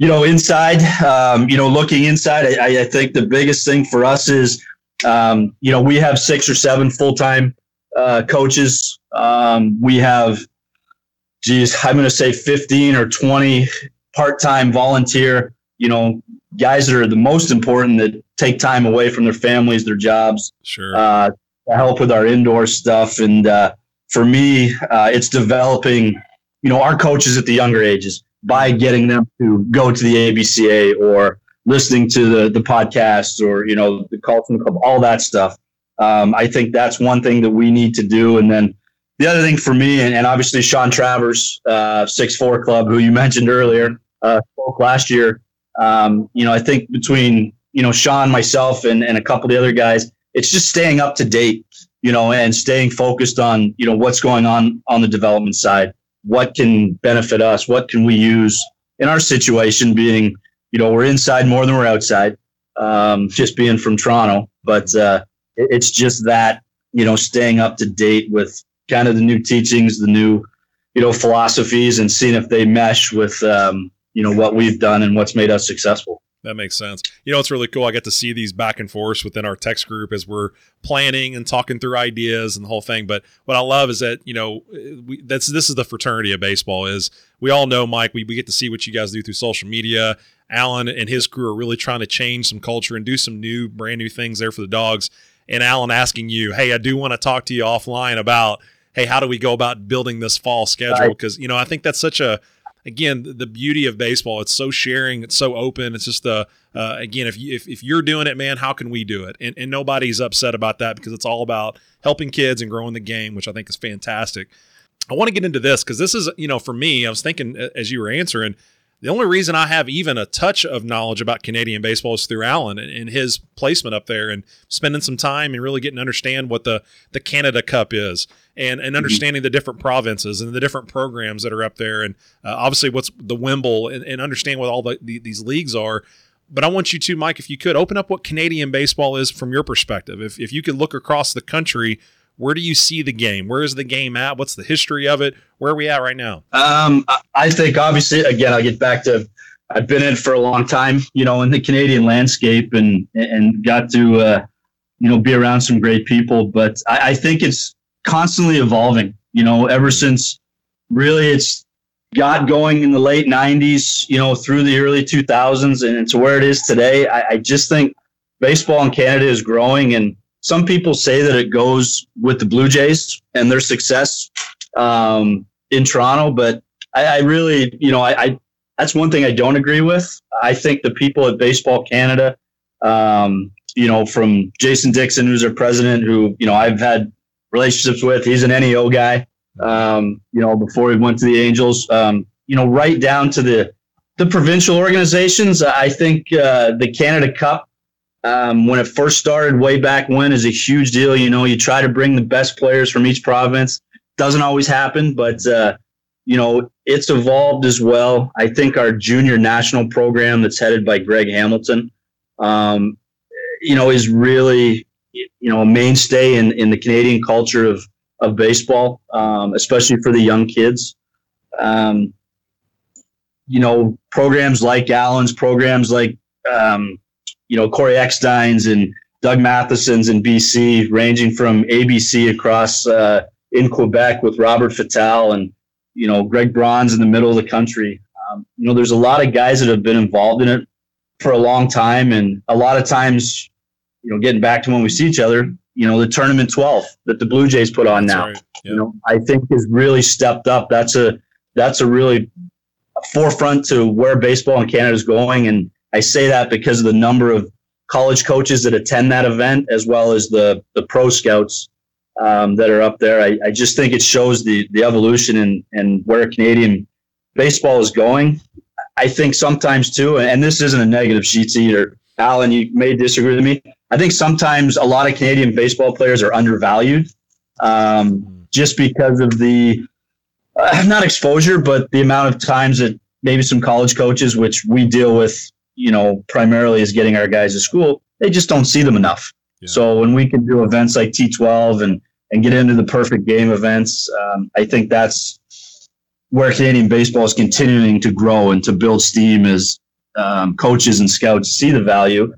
you know, inside, um, you know, looking inside, I, I, think the biggest thing for us is, um, you know, we have six or seven full time uh, coaches. Um, we have, geez, I'm going to say 15 or 20 part time volunteer, you know, guys that are the most important that take time away from their families, their jobs, sure, uh, to help with our indoor stuff. And uh, for me, uh, it's developing, you know, our coaches at the younger ages by getting them to go to the ABCA or listening to the the podcast or you know the call from the club, all that stuff. Um, I think that's one thing that we need to do. And then the other thing for me, and, and obviously Sean Travers, uh, six four club, who you mentioned earlier, uh, spoke last year. Um, you know, I think between you know Sean, myself, and and a couple of the other guys, it's just staying up to date. You know, and staying focused on you know what's going on on the development side what can benefit us? What can we use in our situation being, you know, we're inside more than we're outside. um, just being from Toronto. But uh, it's just that you know staying up to date with kind of the new teachings, the new you know philosophies, and seeing if they mesh with um, you know what we've done and what's made us successful. That makes sense. You know, it's really cool. I get to see these back and forths within our text group as we're planning and talking through ideas and the whole thing. But what I love is that you know we, that's this is the fraternity of baseball. Is we all know Mike. We, we get to see what you guys do through social media. Allen and his crew are really trying to change some culture and do some new, brand new things there for the Dawgs. And Allen asking you, hey, I do want to talk to you offline about, hey, how do we go about building this fall schedule? Because you know, I think that's such a again the beauty of baseball it's so sharing it's so open it's just a uh, again if, you, if, if you're doing it man how can we do it? And, and nobody's upset about that because it's all about helping kids and growing the game which i think is fantastic. I want to get into this because this is you know for me i was thinking as you were answering the only reason I have even a touch of knowledge about Canadian baseball is through Allen and, and, his placement up there and spending some time and really getting to understand what the, the Canada Cup is and, and mm-hmm. understanding the different provinces and the different programs that are up there. And uh, obviously what's the Wimble and, and understand what all the, the, these leagues are. But I want you to, Mike, if you could open up what Canadian baseball is from your perspective. If, if you could look across the country, where do you see the game? Where is the game at? What's the history of it? Where are we at right now? Um, I think obviously, again, I'll get back to. I've been in for a long time, you know, in the Canadian landscape, and and got to, uh, you know, be around some great people. But I, I think it's constantly evolving. You know, ever since really it's got going in the late 90s, you know, through the early 2000s and to where it is today. I, I, just think baseball in Canada is growing and some people say that it goes with the Blue Jays and their success um, in Toronto, but I, I really, you know, I, I, that's one thing I don't agree with. I think the people at Baseball Canada, um, you know, from Jason Dickson, who's our president, who you know I've had relationships with. He's an NEO guy. Um, you know, before he went to the Angels, um, you know, right down to the the provincial organizations. I think uh, the Canada Cup um, when it first started way back when is a huge deal. You know, you try to bring the best players from each province. Doesn't always happen, but uh, you know, it's evolved as well. I think our junior national program that's headed by Greg Hamilton, um, you know, is really you know a mainstay in, in the Canadian culture of of baseball, um, especially for the young kids. Um, you know, programs like Allen's, programs like um, you know, Corey Eckstein's and Doug Matheson's in BC, ranging from ABC across uh, in Quebec with Robert Fatal and, you know, Greg Braun's in the middle of the country. Um, you know, there's a lot of guys that have been involved in it for a long time. And a lot of times, you know, getting back to when we see each other, you know, the tournament 12 that the Blue Jays put on That's now, right. you know, I think has really stepped up. That's a, that's a really forefront to where baseball in Canada is going. And, I say that because of the number of college coaches that attend that event, as well as the the pro scouts um, that are up there. I, I just think it shows the the evolution and and where Canadian baseball is going. I think sometimes too, and this isn't a negative sheets either. Allen, you may disagree with me. I think sometimes a lot of Canadian baseball players are undervalued um, just because of the uh, not exposure, but the amount of times that maybe some college coaches, which we deal with you know, primarily is getting our guys to school, they just don't see them enough. Yeah. So when we can do events like T12 and and get into the perfect game events, um, I think that's where Canadian baseball is continuing to grow and to build steam as um, coaches and scouts see the value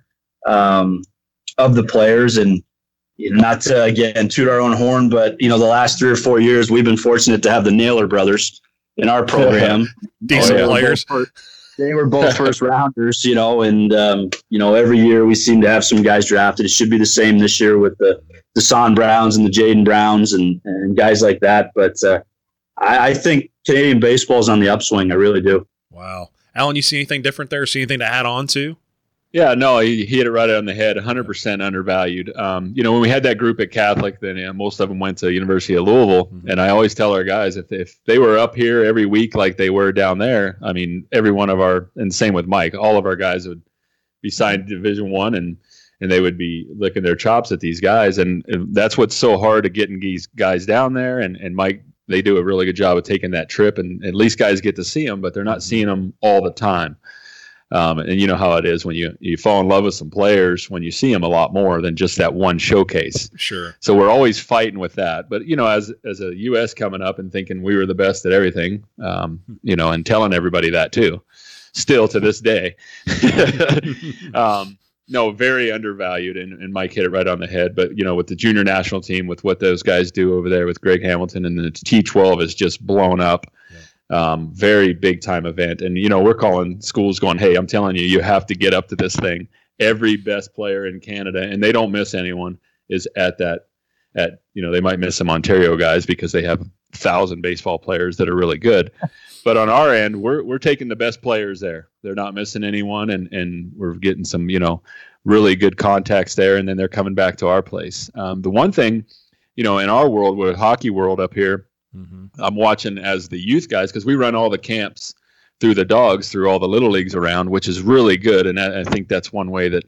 um, of the players and not to again toot our own horn, but you know the last three or four years we've been fortunate to have the Naylor brothers in our program. Decent oh, yeah. players they were both first rounders, you know, and um, you know every year we seem to have some guys drafted. It should be the same this year with the the Son Browns and the Jaden Browns and and guys like that. But uh, I, I think Canadian baseball is on the upswing. I really do. Wow, Allen, you see anything different there? See anything to add on to? Yeah, no, he, he hit it right on the head. 100% undervalued. Um, you know, when we had that group at Catholic, then yeah, most of them went to University of Louisville, mm-hmm. and I always tell our guys if if they were up here every week like they were down there, I mean, every one of our and same with Mike, all of our guys would be signed to Division One, and and they would be licking their chops at these guys, and, and that's what's so hard to getting these guys down there. And and Mike, they do a really good job of taking that trip, and at least guys get to see them, but they're not seeing them all the time. Um, and you know how it is when you you fall in love with some players when you see them a lot more than just that one showcase. Sure. So we're always fighting with that. But you know, as as a U.S. coming up and thinking we were the best at everything, um, you know, and telling everybody that too, still to this day. um, no, very undervalued, and, and Mike hit it right on the head. But you know, with the junior national team, with what those guys do over there with Greg Hamilton, and the T12 is just blown up. Um, very big time event, and you know we're calling schools going, "Hey, I'm telling you, you have to get up to this thing." Every best player in Canada, and they don't miss anyone, is at that. At you know they might miss some Ontario guys because they have thousand baseball players that are really good, but on our end, we're we're taking the best players there. They're not missing anyone, and and we're getting some you know really good contacts there, and then they're coming back to our place. Um, the one thing, you know, in our world, with hockey world up here, mm-hmm. I'm watching as the youth guys because we run all the camps through the Dawgs through all the little leagues around, which is really good, and I, I think that's one way that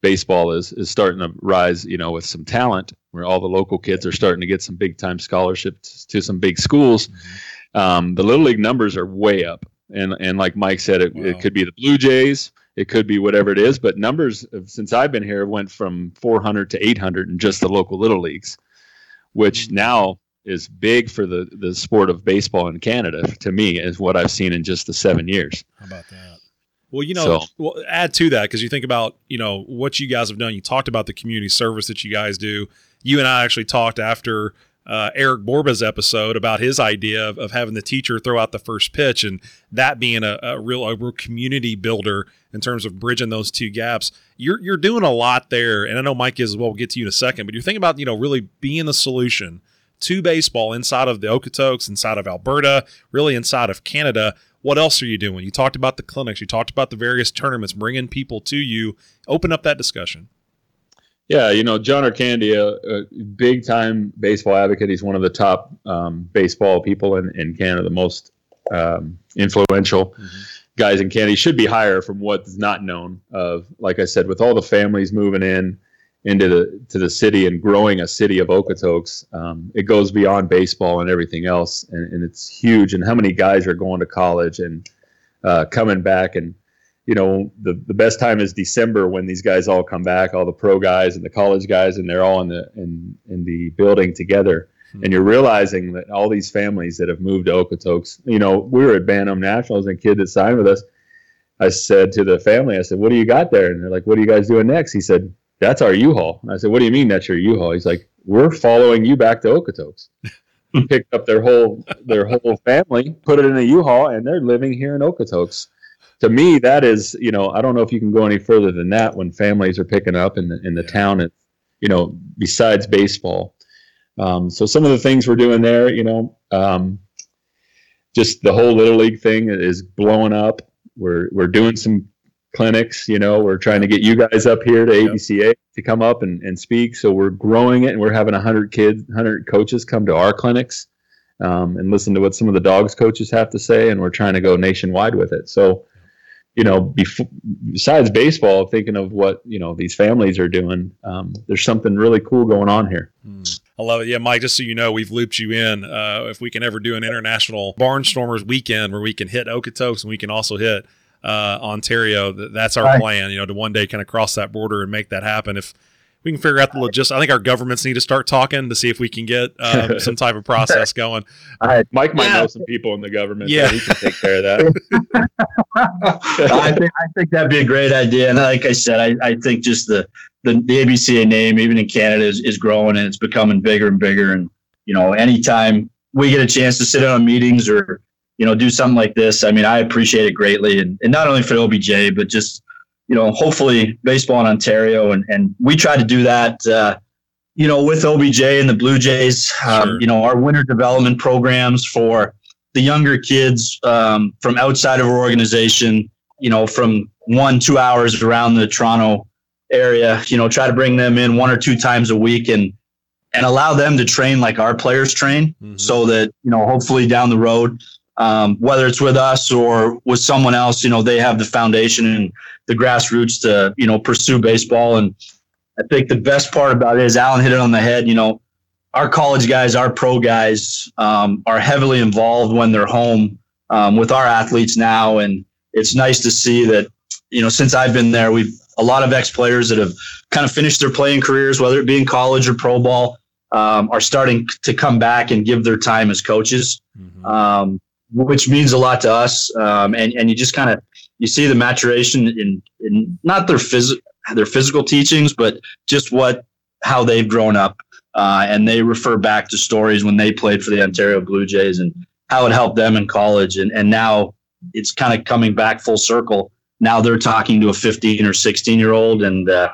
baseball is is starting to rise, you know, with some talent where all the local kids are starting to get some big time scholarships to some big schools. Mm-hmm. Um, the little league numbers are way up, and and like Mike said, it, wow. it could be the Blue Jays, it could be whatever it is, but numbers since I've been here went from 400 to 800 in just the local little leagues, which mm-hmm. now is big for the the sport of baseball in Canada. To me, is what I've seen in just the seven years. How about that? Well, you know, so, well, add to that because you think about you know what you guys have done. You talked about the community service that you guys do. You and I actually talked after uh, Eric Borba's episode about his idea of, of, having the teacher throw out the first pitch and that being a, a, real, a real community builder in terms of bridging those two gaps. You're you're doing a lot there, and I know Mike is as well. We'll get to you in a second, but you're thinking about you know really being the solution to baseball inside of the Okotoks, inside of Alberta, really inside of Canada what else are you doing? You talked about the clinics, you talked about the various tournaments, bringing people to you. Open up that discussion. Yeah, you know, John Ircandia, a big time baseball advocate. He's one of the top um, baseball people in, in Canada, the most um, influential mm-hmm. guys in Canada. He should be higher from what's not known of, like I said, with all the families moving in, into the to the city and growing a city of Okotoks, um, it goes beyond baseball and everything else, and, and, it's huge. And how many guys are going to college and uh, coming back? And you know, the the best time is December when these guys all come back, all the pro guys and the college guys, and they're all in the in in the building together. Mm-hmm. And you're realizing that all these families that have moved to Okotoks, you know, we were at Bantam Nationals and a kid that signed with us. I said to the family, I said, "What do you got there?" And they're like, "What are you guys doing next?" He said, that's our U-Haul. And I said, what do you mean that's your U-Haul? He's like, we're following you back to Okotoks. Picked up their whole their whole family, put it in a U-Haul, and they're living here in Okotoks. To me, that is, you know, I don't know if you can go any further than that when families are picking up in the in the town. And you know, besides baseball. Um, so some of the things we're doing there, you know, um, just the whole little league thing is blowing up. We're we're doing some clinics. You know, we're trying to get you guys up here to ABCA to come up and, and speak. So we're growing it, and we're having hundred kids, hundred coaches come to our clinics um, and listen to what some of the Dawgs coaches have to say, and we're trying to go nationwide with it. So, you know, before, besides baseball, thinking of what you know these families are doing, um, there's something really cool going on here. Mm. I love it. Yeah, Mike, just so you know, we've looped you in. Uh, if we can ever do an international Barnstormers weekend where we can hit Okotoks and we can also hit uh, Ontario. That's our right. plan, you know, to one day kind of cross that border and make that happen. If we can figure out the logistics, I think our governments need to start talking to see if we can get uh, some type of process going. Right. Mike might yeah. know some people in the government. Yeah, he can take care of that. I think I think that'd be a great idea. And like I said, I, I think just the, the the ABCA name, even in Canada, is, is growing and it's becoming bigger and bigger. And you know, anytime we get a chance to sit in on meetings or you know, do something like this. I mean, I appreciate it greatly, and, and not only for OBJ, but just you know, hopefully baseball in Ontario, and and we try to do that. Uh, you know, with OBJ and the Blue Jays, um, sure. you know, our winter development programs for the younger kids um, from outside of our organization, you know, from one two hours around the Toronto area, you know, try to bring them in one or two times a week and and allow them to train like our players train, mm-hmm. so that you know, hopefully down the road um, whether it's with us or with someone else, you know, they have the foundation and the grassroots to, you know, pursue baseball. And I think the best part about it is Allen hit it on the head. You know, our college guys, our pro guys um, are heavily involved when they're home um, with our athletes now. And it's nice to see that, you know, since I've been there, we've a lot of ex players that have kind of finished their playing careers, whether it be in college or pro ball, um, are starting to come back and give their time as coaches, mm-hmm. um, which means a lot to us. Um, and and you just kind of you see the maturation in in not their phys- their physical teachings, but just what how they've grown up. Uh, and they refer back to stories when they played for the Ontario Blue Jays and how it helped them in college. And, and now it's kind of coming back full circle. Now they're talking to a 15 or 16 year old. And, uh,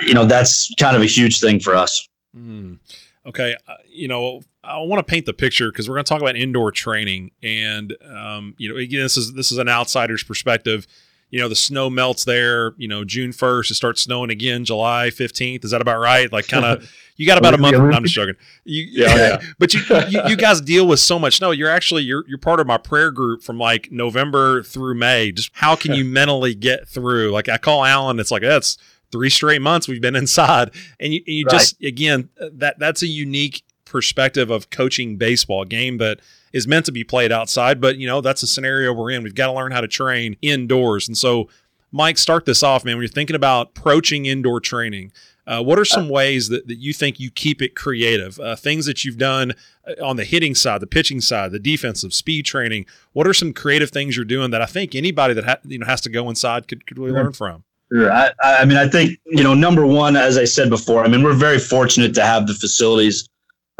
you know, that's kind of a huge thing for us. Mm. Okay. Uh, you know, I want to paint the picture because we're going to talk about indoor training. And, um, you know, again, this is, this is an outsider's perspective you know the snow melts there you know june 1st it starts snowing again july 15th is that about right like kind of you got about a month i'm just joking you, yeah, yeah. but you, you, you guys deal with so much snow you're actually you're, you're part of my prayer group from like november through may just how can you mentally get through like i call allen it's like that's three straight months we've been inside and you, and you right. just again that that's a unique perspective of coaching baseball game that is meant to be played outside, but you know, that's a scenario we're in. We've got to learn how to train indoors. And so, Mike, start this off, man. When you're thinking about approaching indoor training, uh, what are some ways that, that you think you keep it creative? Uh, things that you've done uh, on the hitting side, the pitching side, the defensive speed training. What are some creative things you're doing that I think anybody that ha- you know has to go inside could, could really learn from? Sure. I, I mean, I think you know, number one, as I said before, I mean, we're very fortunate to have the facilities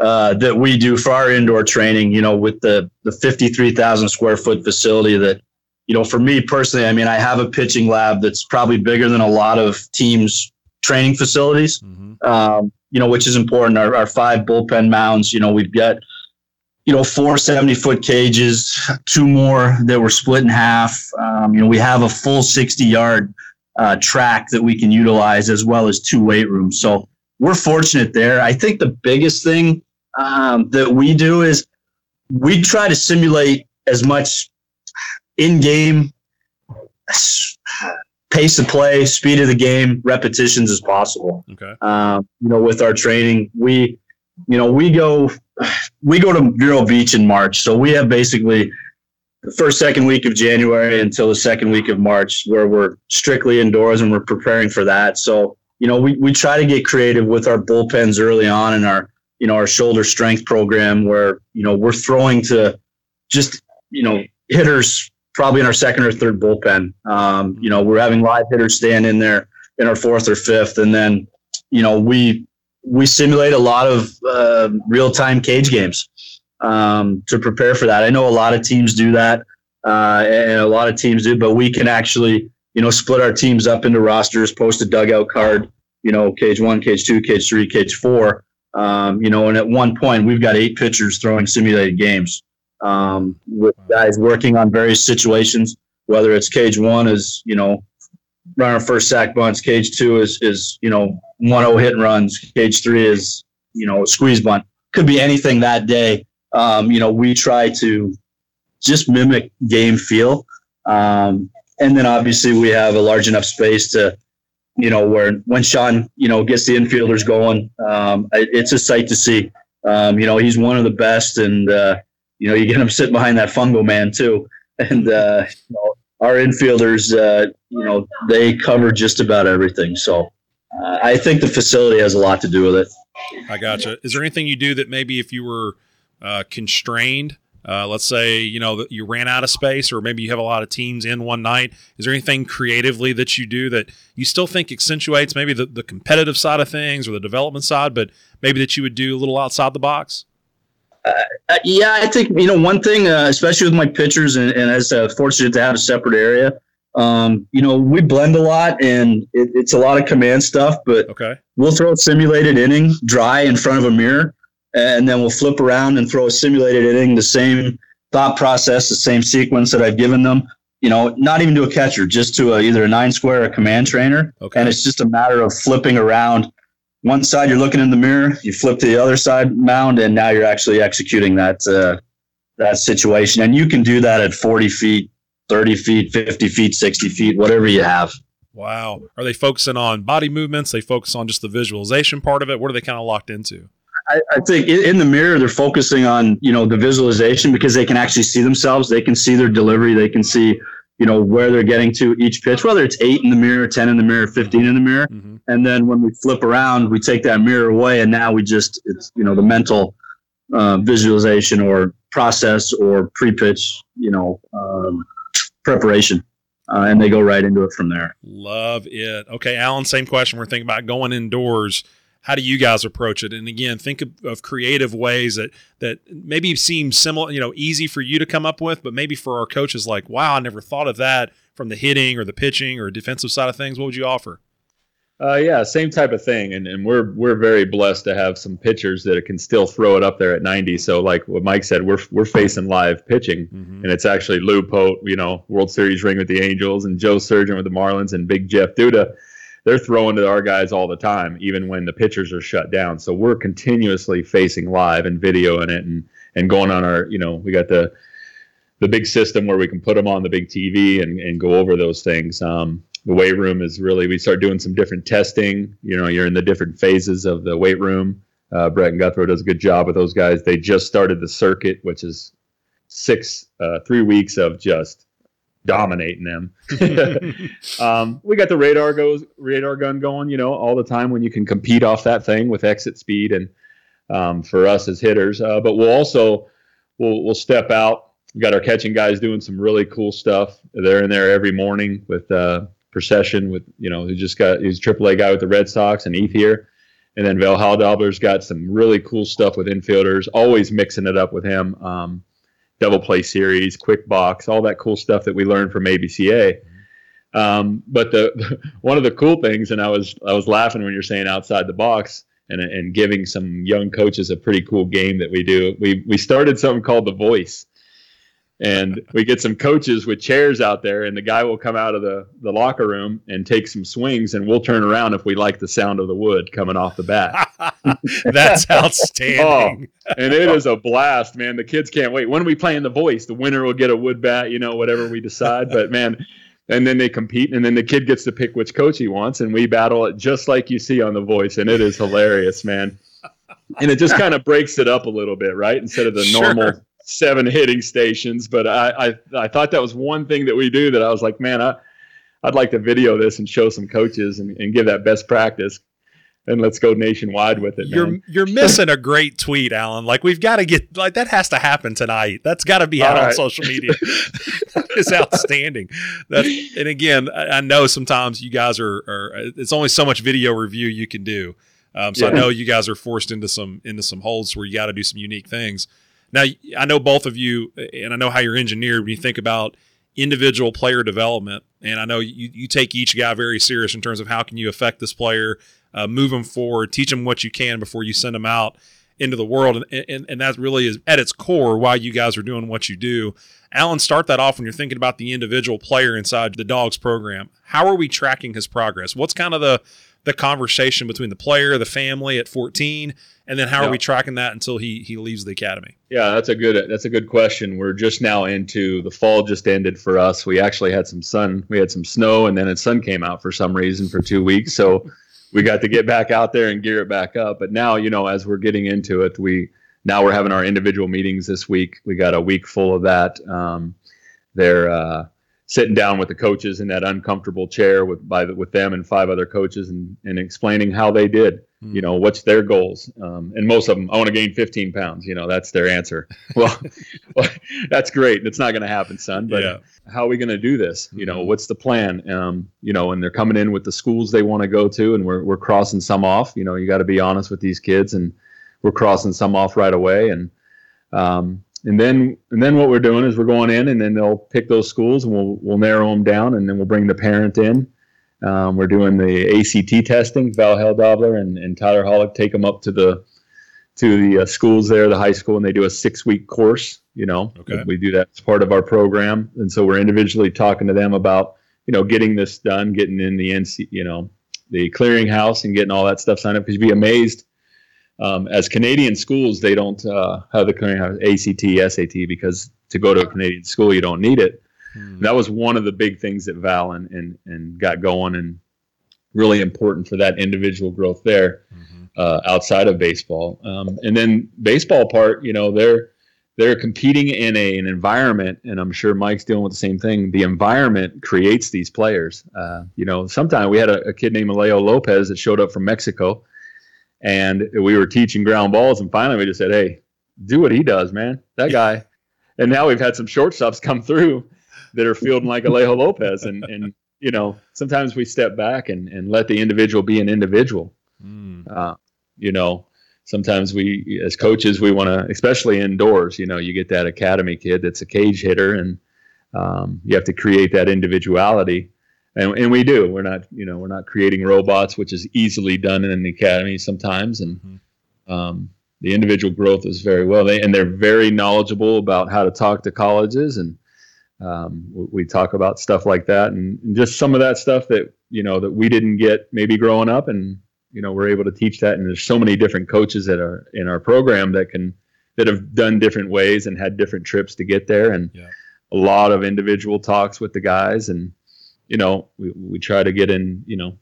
uh, that we do for our indoor training, you know, with the, the 53,000 square foot facility that, you know, for me personally, I mean, I have a pitching lab that's probably bigger than a lot of teams' training facilities, mm-hmm. um, you know, which is important. Our, our five bullpen mounds, you know, we've got, you know, four 70 foot cages, two more that were split in half. Um, you know, we have a full 60 yard uh, track that we can utilize as well as two weight rooms. So we're fortunate there. I think the biggest thing um, that we do is we try to simulate as much in-game pace of play, speed of the game, repetitions as possible. Okay. Um, you know, with our training, we, you know, we go, we go to Vero Beach in March, so we have basically the first second week of January until the second week of March where we're strictly indoors and we're preparing for that. So you know, we we try to get creative with our bullpens early on in our you know, our shoulder strength program where, you know, we're throwing to just, you know, hitters probably in our second or third bullpen. Um, you know, we're having live hitters stand in there in our fourth or fifth. And then, you know, we, we simulate a lot of uh, real time cage games um, to prepare for that. I know a lot of teams do that, uh, and a lot of teams do, but we can actually, you know, split our teams up into rosters, post a dugout card, you know, cage one, cage two, cage three, cage four, um, you know, and at one point we've got eight pitchers throwing simulated games um, with guys working on various situations. Whether it's cage one is you know runner first sack bunts, cage two is is you know one zero hit and runs, cage three is you know squeeze bunt. Could be anything that day. Um, you know, we try to just mimic game feel. Um, and then obviously we have a large enough space to you know, where when Sean, you know, gets the infielders going, um, it's a sight to see. Um, you know, he's one of the best, and uh, you know, you get him sitting behind that fungo man too, and uh, you know, our infielders, uh, you know, they cover just about everything. So uh, I think the facility has a lot to do with it. I gotcha. Is there anything you do that maybe if you were uh, constrained uh, let's say you know you ran out of space, or maybe you have a lot of teams in one night. Is there anything creatively that you do that you still think accentuates maybe the, the competitive side of things or the development side, but maybe that you would do a little outside the box? Uh, uh yeah, I think you know one thing, uh, especially with my pitchers, and, and as uh, fortunate to have a separate area. Um, you know, we blend a lot, and it, it's a lot of command stuff. But okay. we'll throw a simulated inning dry in front of a mirror, and then we'll flip around and throw a simulated inning, the same thought process, the same sequence that I've given them. You know, not even to a catcher, just to a, either a nine square or a command trainer. Okay. And it's just a matter of flipping around. One side you're looking in the mirror, you flip to the other side mound, and now you're actually executing that uh, that situation. And you can do that at 40 feet, 30 feet, 50 feet, 60 feet, whatever you have. Wow. Are they focusing on body movements? They focus on just the visualization part of it? What are they kind of locked into? I, I, think in the mirror they're focusing on you know the visualization because they can actually see themselves. They can see their delivery. They can see you know, where they're getting to each pitch, whether it's eight in the mirror, 10 in the mirror, 15 in the mirror. Mm-hmm. And then when we flip around, we take that mirror away and now we just, it's, you know, the mental uh, visualization or process or pre pitch, you know, um, preparation. Uh, and they go right into it from there. Love it. Okay, Allen, same question. We're thinking about going indoors how do you guys approach it? And again, think of, of, creative ways that that maybe seem similar, you know, easy for you to come up with, but maybe for our coaches, like, wow, I never thought of that from the hitting or the pitching or defensive side of things. What would you offer? Uh, yeah, same type of thing, and and we're we're very blessed to have some pitchers that can still throw it up there at 90. So like what Mike said, we're we're facing live pitching, mm-hmm. and it's actually Lou Pote, you know, World Series ring with the Angels, and Joe Surgeon with the Marlins, and Big Jeff Duda they're throwing to our guys all the time, even when the pitchers are shut down. So we're continuously facing live and videoing it and and going on our, you know, we got the the big system where we can put them on the big TV and, and go over those things. Um, the weight room is really we start doing some different testing. You know, you're in the different phases of the weight room. Uh, Brett and Guthrow does a good job with those guys. They just started the circuit, which is six, uh, three weeks of just dominating them. um, we got the radar goes radar gun going, you know, all the time when you can compete off that thing with exit speed and um, for us as hitters. Uh, but we'll also we'll we'll step out. We got our catching guys doing some really cool stuff. They're in there every morning with uh, Procyshen with you know who just got he's a AAA guy with the Red Sox and Ethier. And then Val Haldobler's got some really cool stuff with infielders, always mixing it up with him. Um, double play series, quick box, all that cool stuff that we learned from ABCA. Um, but the one of the cool things, and I was I was laughing when you're saying outside the box and and giving some young coaches a pretty cool game that we do. We we started something called the Voice, and we get some coaches with chairs out there and the guy will come out of the, the locker room and take some swings and we'll turn around if we like the sound of the wood coming off the bat. That's outstanding. Oh, and it is a blast man. The kids can't wait. When are we playing the voice the winner will get a wood bat you know whatever we decide. But man and then they compete and then the kid gets to pick which coach he wants and we battle it just like you see on the voice and it is hilarious man. And it just kind of breaks it up a little bit right? Instead of the sure. normal seven hitting stations. But I, I, I thought that was one thing that we do that I was like, man, I, I'd like to video this and show some coaches and, and give that best practice. And let's go nationwide with it. You're man. you're missing a great tweet, Allen. Like we've got to get like that has to happen tonight. That's got to be out right. on social media. is outstanding. That and again, I, I know sometimes you guys are, are, It's only so much video review you can do. Um, so yeah. I know you guys are forced into some into some holes where you got to do some unique things. Now, I know both of you, and I know how you're engineered when you think about individual player development. And I know you, you take each guy very serious in terms of how can you affect this player, uh, move them forward, teach them what you can before you send them out into the world. And, and, and that really is at its core why you guys are doing what you do. Allen, start that off when you're thinking about the individual player inside the Dawgs program. How are we tracking his progress? What's kind of the the conversation between the player, the family at 14, and then how yeah. are we tracking that until he he leaves the academy? Yeah, that's a good that's a good question. We're just now into the fall just ended for us. We actually had some sun, we had some snow, and then the sun came out for some reason for two weeks. So we got to get back out there and gear it back up. But now, you know, as we're getting into it, we now we're having our individual meetings this week. We got a week full of that. Um, they're uh, sitting down with the coaches in that uncomfortable chair with by the, with them and five other coaches and, and explaining how they did mm. you know what's their goals. Um, and most of them i want to gain 15 pounds you know that's their answer. Well, well that's great. It's not going to happen son but yeah. how are we going to do this? You know hmm. what's the plan? Um, you know and they're coming in with the schools they want to go to and we're, we're crossing some off. You know you got to be honest with these kids and we're crossing some off right away. And um, and then and then what we're doing is we're going in and then they'll pick those schools and we'll we'll narrow them down and then we'll bring the parent in. Um, we're doing the ACT testing. Val Haldobler and, and Tyler Hollick take them up to the to the uh, schools there, the high school, and they do a six week course. You know, okay. we do that as part of our program, and so we're individually talking to them about you know getting this done, getting in the NC, you know, the clearinghouse and getting all that stuff signed up. Because you'd be amazed um, as Canadian schools, they don't uh, have the ACT, SAT because to go to a Canadian school, you don't need it. Hmm. That was one of the big things that Val and, and, and got going and really important for that individual growth there mm-hmm. uh, outside of baseball. Um, and then baseball part, you know, they're they're competing in a, an environment, and I'm sure Mike's dealing with the same thing. The environment creates these players. Uh, you know, sometimes we had a, a kid named Leo Lopez that showed up from Mexico, and we were teaching ground balls, and finally we just said, "Hey, do what he does, man. That guy." and now we've had some shortstops come through that are fielding like Alejo Lopez, and and you know, sometimes we step back and and let the individual be an individual. Mm. Uh, you know, sometimes we as coaches we want to especially indoors you know you get that academy kid that's a cage hitter and um, you have to create that individuality and, and we do. We're not you know we're not creating robots which is easily done in the academy sometimes. And mm-hmm. um, the individual growth is very well. They, and they're very knowledgeable about how to talk to colleges. And um, we talk about stuff like that. And, just some of that stuff that you know that we didn't get maybe growing up. And you know we're able to teach that. And there's so many different coaches that are in our program that can that have done different ways and had different trips to get there. And yeah. a lot of individual talks with the guys. And you know we, we try to get in you know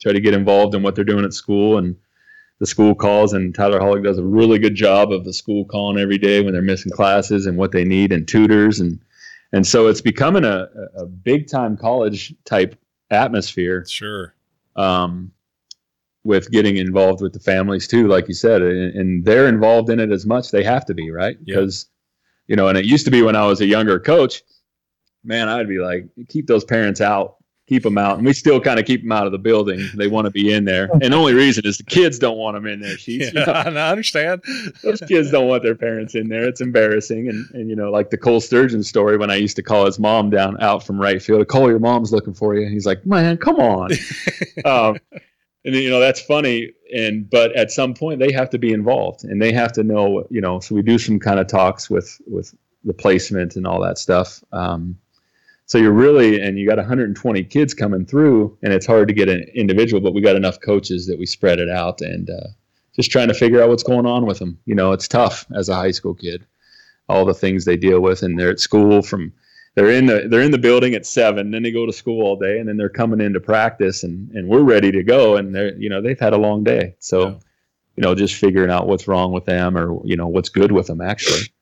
try to get involved in what they're doing at school and the school calls and Tyler Hollick does a really good job of the school calling every day when they're missing classes and what they need and tutors and and so it's becoming a, a big time college type atmosphere sure um, with getting involved with the families too, like you said, and, and they're involved in it as much. They have to be, right? Because, you know, and it used to be when I was a younger coach, man, I'd be like, keep those parents out, keep them out, and we still kind of keep them out of the building. They want to be in there, and the only reason is the kids don't want them in there. Sheets, yeah, you know? I understand. those kids don't want their parents in there. It's embarrassing, and and you know, like the Cole Sturgeon story when I used to call his mom down out from right field. Cole, your mom's looking for you. And He's like, man, come on. um, and you know that's funny and but at some point they have to be involved and they have to know you know so we do some kind of talks with with the placement and all that stuff um, so you're really and you got 120 kids coming through and it's hard to get an individual but we got enough coaches that we spread it out and uh, just trying to figure out what's going on with them you know it's tough as a high school kid all the things they deal with and they're at school from they're in the they're in the building at seven, then they go to school all day, and then they're coming into practice, and and we're ready to go, and they're you know they've had a long day, so yeah. you know just figuring out what's wrong with them or you know what's good with them actually.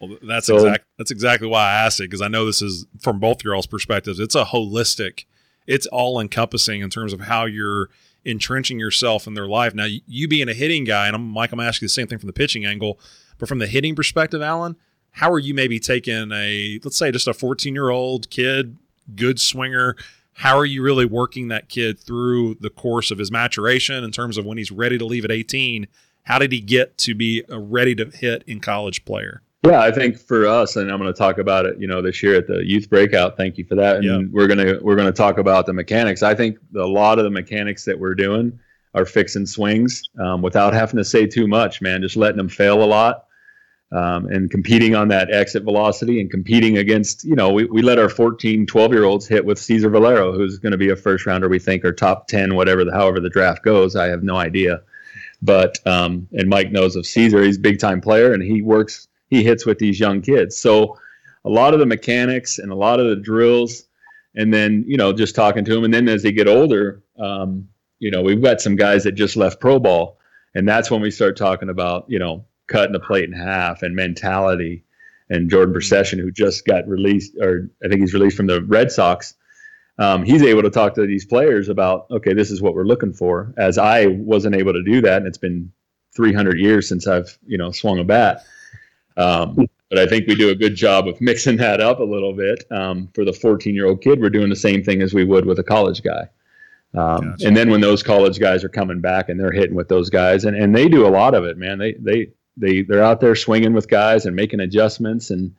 Well, that's so, exact. That's exactly why I asked it because I know this is from both your all's perspectives. It's a holistic, it's all encompassing in terms of how you're entrenching yourself in their life. Now, you being a hitting guy, and I'm Mike, I'm asking the same thing from the pitching angle, but from the hitting perspective, Allen, how are you maybe taking a let's say just a 14 year old kid good swinger how are you really working that kid through the course of his maturation in terms of when he's ready to leave at 18 how did he get to be a ready to hit in college player yeah i think for us and i'm going to talk about it you know this year at the youth breakout thank you for that and yep. we're going to we're going to talk about the mechanics i think a lot of the mechanics that we're doing are fixing swings um, without having to say too much man just letting them fail a lot um, and competing on that exit velocity and competing against, you know, we, we let our 14, 12 year olds hit with Cesar Valero, who's going to be a first rounder, we think, or top 10, whatever the, however the draft goes. I have no idea. But, um, and Mike knows of Caesar, he's a big time player and he works, he hits with these young kids. So a lot of the mechanics and a lot of the drills, and then, you know, just talking to him, And then as they get older, um, you know, we've got some guys that just left pro ball. And that's when we start talking about, you know, cutting the plate in half and mentality. And Jordan Procyshen, who just got released, or I think he's released from the Red Sox, um, he's able to talk to these players about, okay, this is what we're looking for. As I wasn't able to do that, and it's been 300 years since I've you know swung a bat. Um, but I think we do a good job of mixing that up a little bit. Um, for the 14 year old kid, we're doing the same thing as we would with a college guy. Um, gotcha. And then when those college guys are coming back and they're hitting with those guys, and, and they do a lot of it, man. They they they they're out there swinging with guys and making adjustments and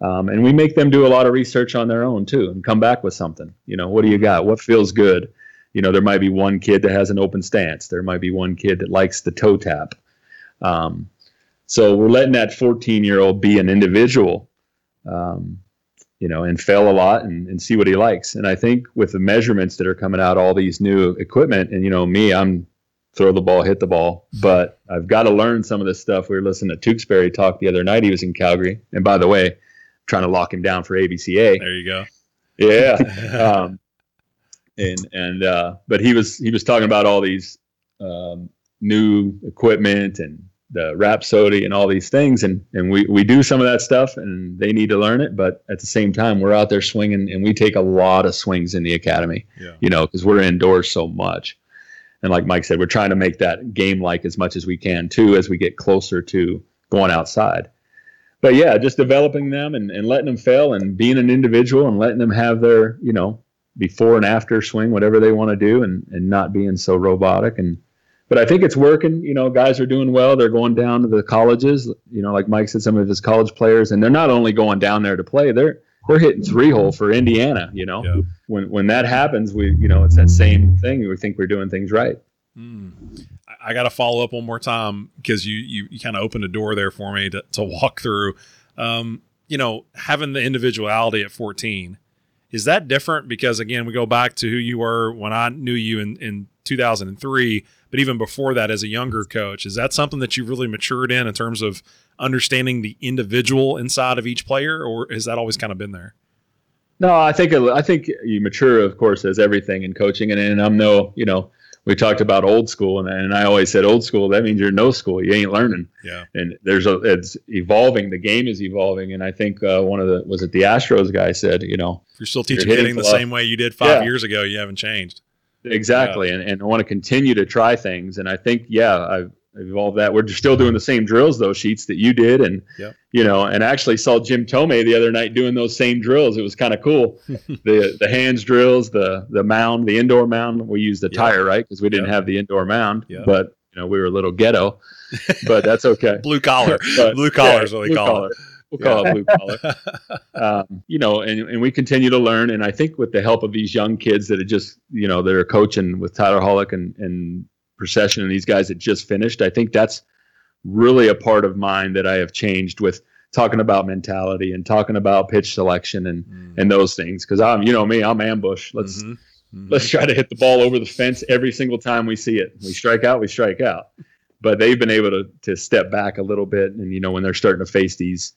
um, and we make them do a lot of research on their own too and come back with something you know what do you got what feels good you know there might be one kid that has an open stance there might be one kid that likes the toe tap um, so we're letting that 14 year old be an individual um, you know and fail a lot and, and see what he likes and i think with the measurements that are coming out all these new equipment and you know me i'm throw the ball, hit the ball. But I've got to learn some of this stuff. We were listening to Tewksbury talk the other night. He was in Calgary. And by the way, trying to lock him down for ABCA. There you go. Yeah. um, and, and, uh, but he was, he was talking about all these, um, new equipment and the Rapsodo and all these things, and and we we do some of that stuff, and they need to learn it. But at the same time, we're out there swinging, and we take a lot of swings in the academy. Yeah. You know, because we're indoors so much. And like Mike said, we're trying to make that game like as much as we can too as we get closer to going outside. But yeah, just developing them and, and letting them fail and being an individual and letting them have their, you know, before and after swing, whatever they want to do and, and not being so robotic. And but I think it's working. You know, guys are doing well. They're going down to the colleges. You know, like Mike said, some of his college players, and they're not only going down there to play. They're they're hitting three hole for Indiana. You know, yeah. when when that happens, we you know it's that same thing. We think we're doing things right. Mm. I got to follow up one more time because you you, you kind of opened a door there for me to, to walk through. Um, you know, having the individuality at 14 is that different? Because again, we go back to who you were when I knew you in in 2003, but even before that as a younger coach. Is that something that you've really matured in in terms of understanding the individual inside of each player, or has that always kind of been there? No, I think I think you mature, of course, as everything in coaching, and, and I'm no, you know, we talked about old school, and, and I always said old school. That means you're no school. You ain't learning. Yeah. And there's a it's evolving. The game is evolving, and I think uh, one of the was it the Astros guy said, you know, if you're still teaching you're hitting the same way you did five yeah. years ago, you haven't changed. Exactly, yeah. and and I want to continue to try things, and I think yeah, I've evolved that. We're still doing the same drills, those sheets that you did, and yep. you know, and actually saw Jim Thome the other night doing those same drills. It was kind of cool. the the hands drills, the the mound, the indoor mound. We used the yep. tire right because we didn't yep. have the indoor mound, but you know we were a little ghetto, but that's okay. blue collar, but, blue collar yeah, is what we call collar. it. We'll call yeah. it blue collar. um, you know, and, and we continue to learn. And I think with the help of these young kids that are just, you know, that are coaching with Tyler Hollick and, and Procyshen and these guys that just finished. I think that's really a part of mine that I have changed with talking about mentality and talking about pitch selection and mm. and those things because I'm you know me I'm ambush. Let's mm-hmm. Mm-hmm. let's try to hit the ball over the fence every single time we see it. We strike out, we strike out. But they've been able to to step back a little bit and you know when they're starting to face these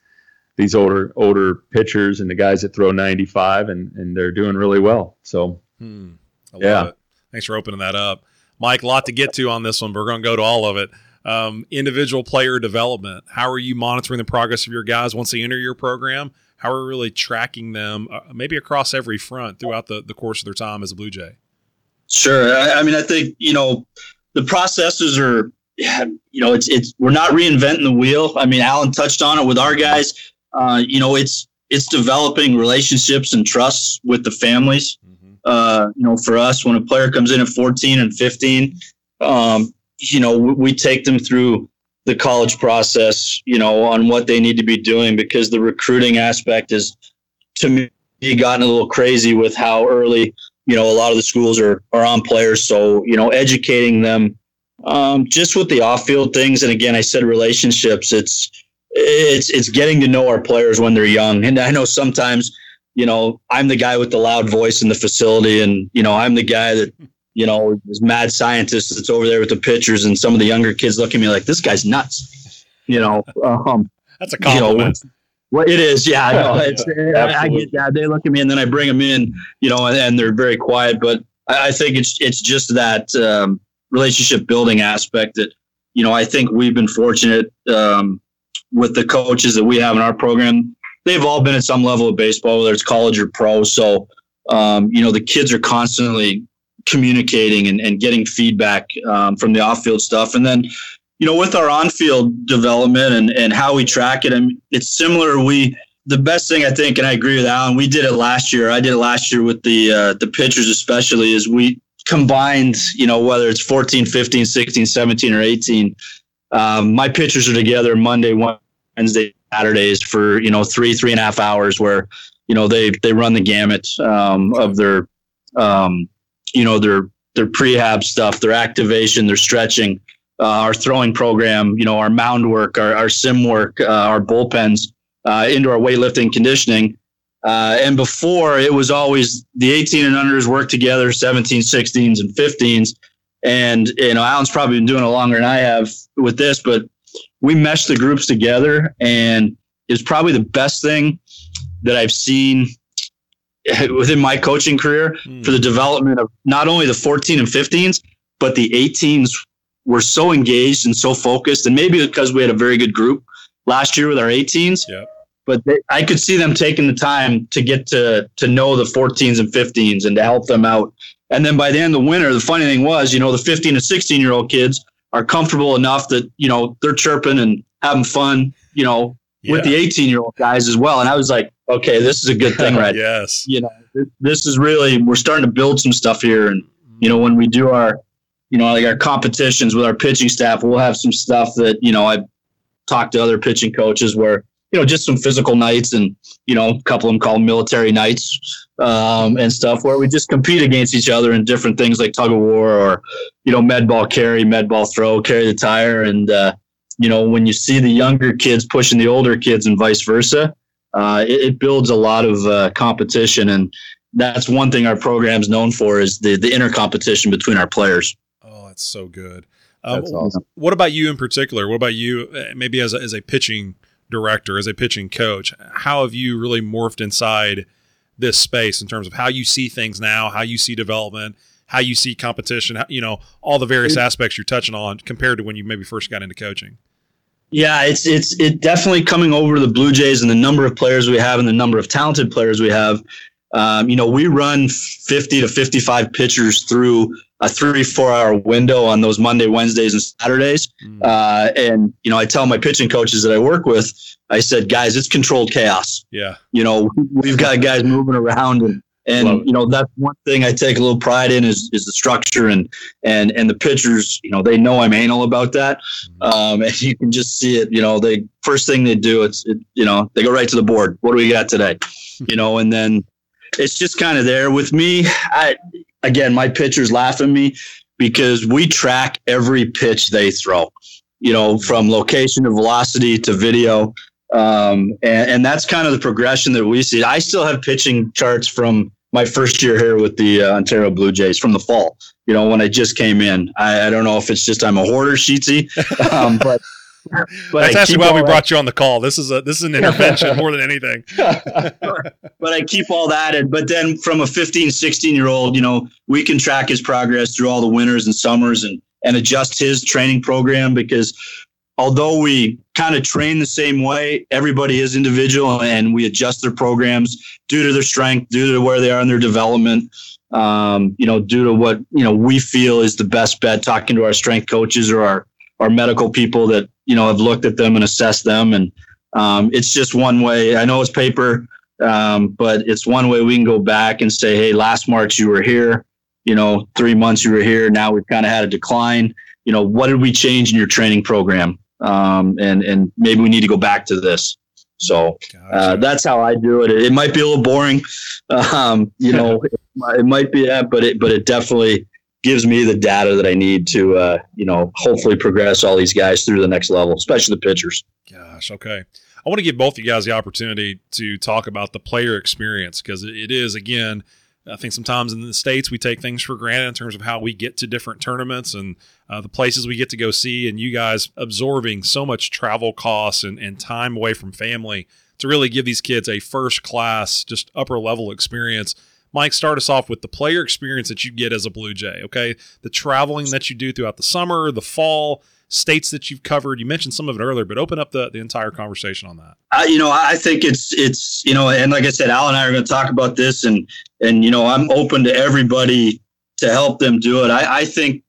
these older older pitchers and the guys that throw 95 and and they're doing really well. So hmm. yeah. It. Thanks for opening that up. Mike, a lot to get to on this one, but we're going to go to all of it. Um, individual player development. How are you monitoring the progress of your guys once they enter your program? How are you really tracking them, uh, maybe across every front throughout the, the course of their time as a Blue Jay? Sure. I, I mean, I think you know the processes are, you know, it's it's we're not reinventing the wheel. I mean, Allen touched on it with our guys. Uh, you know, it's it's developing relationships and trusts with the families uh, you know, for us, when a player comes in at 14 and 15, um, you know, we, we take them through the college process, you know, on what they need to be doing because the recruiting aspect is, to me, gotten a little crazy with how early, you know, a lot of the schools are are on players. So, you know, educating them um, just with the off-field things, and again, I said relationships. It's it's it's getting to know our players when they're young, and I know sometimes you know, I'm the guy with the loud voice in the facility, and you know, I'm the guy that, you know, is mad scientist that's over there with the pitchers, and some of the younger kids look at me like this guy's nuts. You know, um, that's a compliment. You know, well, it is, yeah. I, know. It's, I get that. They look at me, and then I bring them in, you know, and, and they're very quiet. But I, I, think it's it's just that um, relationship building aspect that, you know, I think we've been fortunate um, with the coaches that we have in our program they've all been at some level of baseball, whether it's college or pro. So, um, you know, the kids are constantly communicating and, and getting feedback um, from the off field stuff. And then, you know, with our on field development and, and how we track it, I mean, it's similar. We, the best thing I think, and I agree with Allen, we did it last year. I did it last year with the, uh, the pitchers, especially, is we combined, you know, whether it's 14, 15, 16, 17, or 18. Um, my pitchers are together Monday, Wednesday, Saturdays for you know three three and a half hours where you know they they run the gamut um, of their um, you know their their prehab stuff, their activation, their stretching, uh, our throwing program, you know our mound work, our, our sim work, uh, our bullpens, uh, our weightlifting, conditioning. Uh, and before it was always the 18 and unders work together, 17, 16s, and 15s. And you know, Allen's probably been doing it longer than I have with this, but we meshed the groups together and it's probably the best thing that I've seen within my coaching career mm. for the development of not only the 14 and 15s, but the 18s were so engaged and so focused, and maybe because we had a very good group last year with our 18s. Yeah. But they, I could see them taking the time to get to to know the 14s and 15s and to help them out. And then by the end of the winter, the funny thing was, you know, the 15 and 16 year old kids are comfortable enough that you know they're chirping and having fun, you know, yeah. with the 18 year old guys as well. And I was like, okay, this is a good thing, right? yes. You know, this, this is really we're starting to build some stuff here, and you know, when we do our, you know, like our competitions with our pitching staff, we'll have some stuff that you know I talked to other pitching coaches where you know just some physical nights and you know a couple of them called military nights um, and stuff where we just compete against each other in different things like tug of war or you know med ball carry med ball throw carry the tire and uh, you know when you see the younger kids pushing the older kids and vice versa uh, it, it, builds a lot of uh, competition and that's one thing our program's known for is the the inner competition between our players oh that's so good um, awesome. What about you in particular? What about you, uh, maybe as a, as a pitching director, as a pitching coach? How have you really morphed inside this space in terms of how you see things now, how you see development, how you see competition, you know, all the various aspects you're touching on compared to when you maybe first got into coaching? Yeah, it's it's it definitely coming over the Blue Jays and the number of players we have and the number of talented players we have. Um, you know, we run 50 to 55 pitchers through a three four hour window on those Monday, Wednesdays, and Saturdays. Mm. Uh, and you know, I tell my pitching coaches that I work with, I said, guys, it's controlled chaos. Yeah. You know, we've got guys moving around and. And you know that's one thing I take a little pride in is, is the structure and and and the pitchers you know they know I'm anal about that, mm. um, and you can just see it. You know, they first thing they do it's it, you know they go right to the board. What do we got today? you know, and then it's just kind of there with me. I again, my pitchers laugh at me because we track every pitch they throw, you know, from location to velocity to video. Um, and, and, that's kind of the progression that we see. I still have pitching charts from my first year here with the uh, Ontario Blue Jays from the fall, you know, when I just came in. I, I don't know if it's just I'm a hoarder, Sheetsy, um, but but That's I actually why we brought you on the call. This is a this is an intervention more than anything. but I keep all that and but then from a 15, 16 year old, you know, we can track his progress through all the winters and summers and and adjust his training program because although we kind of train the same way, everybody is individual and we adjust their programs due to their strength, due to where they are in their development. Um, you know, due to what, you know, we feel is the best bet talking to our strength coaches or our our medical people that you know have looked at them and assessed them and um, it's just one way i know it's paper um, but it's one way we can go back and say hey last march you were here you know three months you were here now we've kind of had a decline you know what did we change in your training program um, and and maybe we need to go back to this so uh, that's how I do it. It might be a little boring, um, you know. it, it might be that, but it but it definitely gives me the data that I need to, uh, you know, hopefully progress all these guys through the next level, especially the pitchers. Gosh, okay. I want to give both of you guys the opportunity to talk about the player experience because it is, again, I think sometimes in the States we take things for granted in terms of how we get to different tournaments and uh, the places we get to go see, and you guys absorbing so much travel costs and, and time away from family to really give these kids a first class, just upper level experience Mike, start us off with the player experience that you get as a Blue Jay, okay? The traveling that you do throughout the summer, the fall, states that you've covered. You mentioned some of it earlier, but open up the, the entire conversation on that. Uh, you know, I think it's it's you know, and like I said, Al and I are going to talk about this, and and you know, I'm open to everybody to help them do it. I, I think,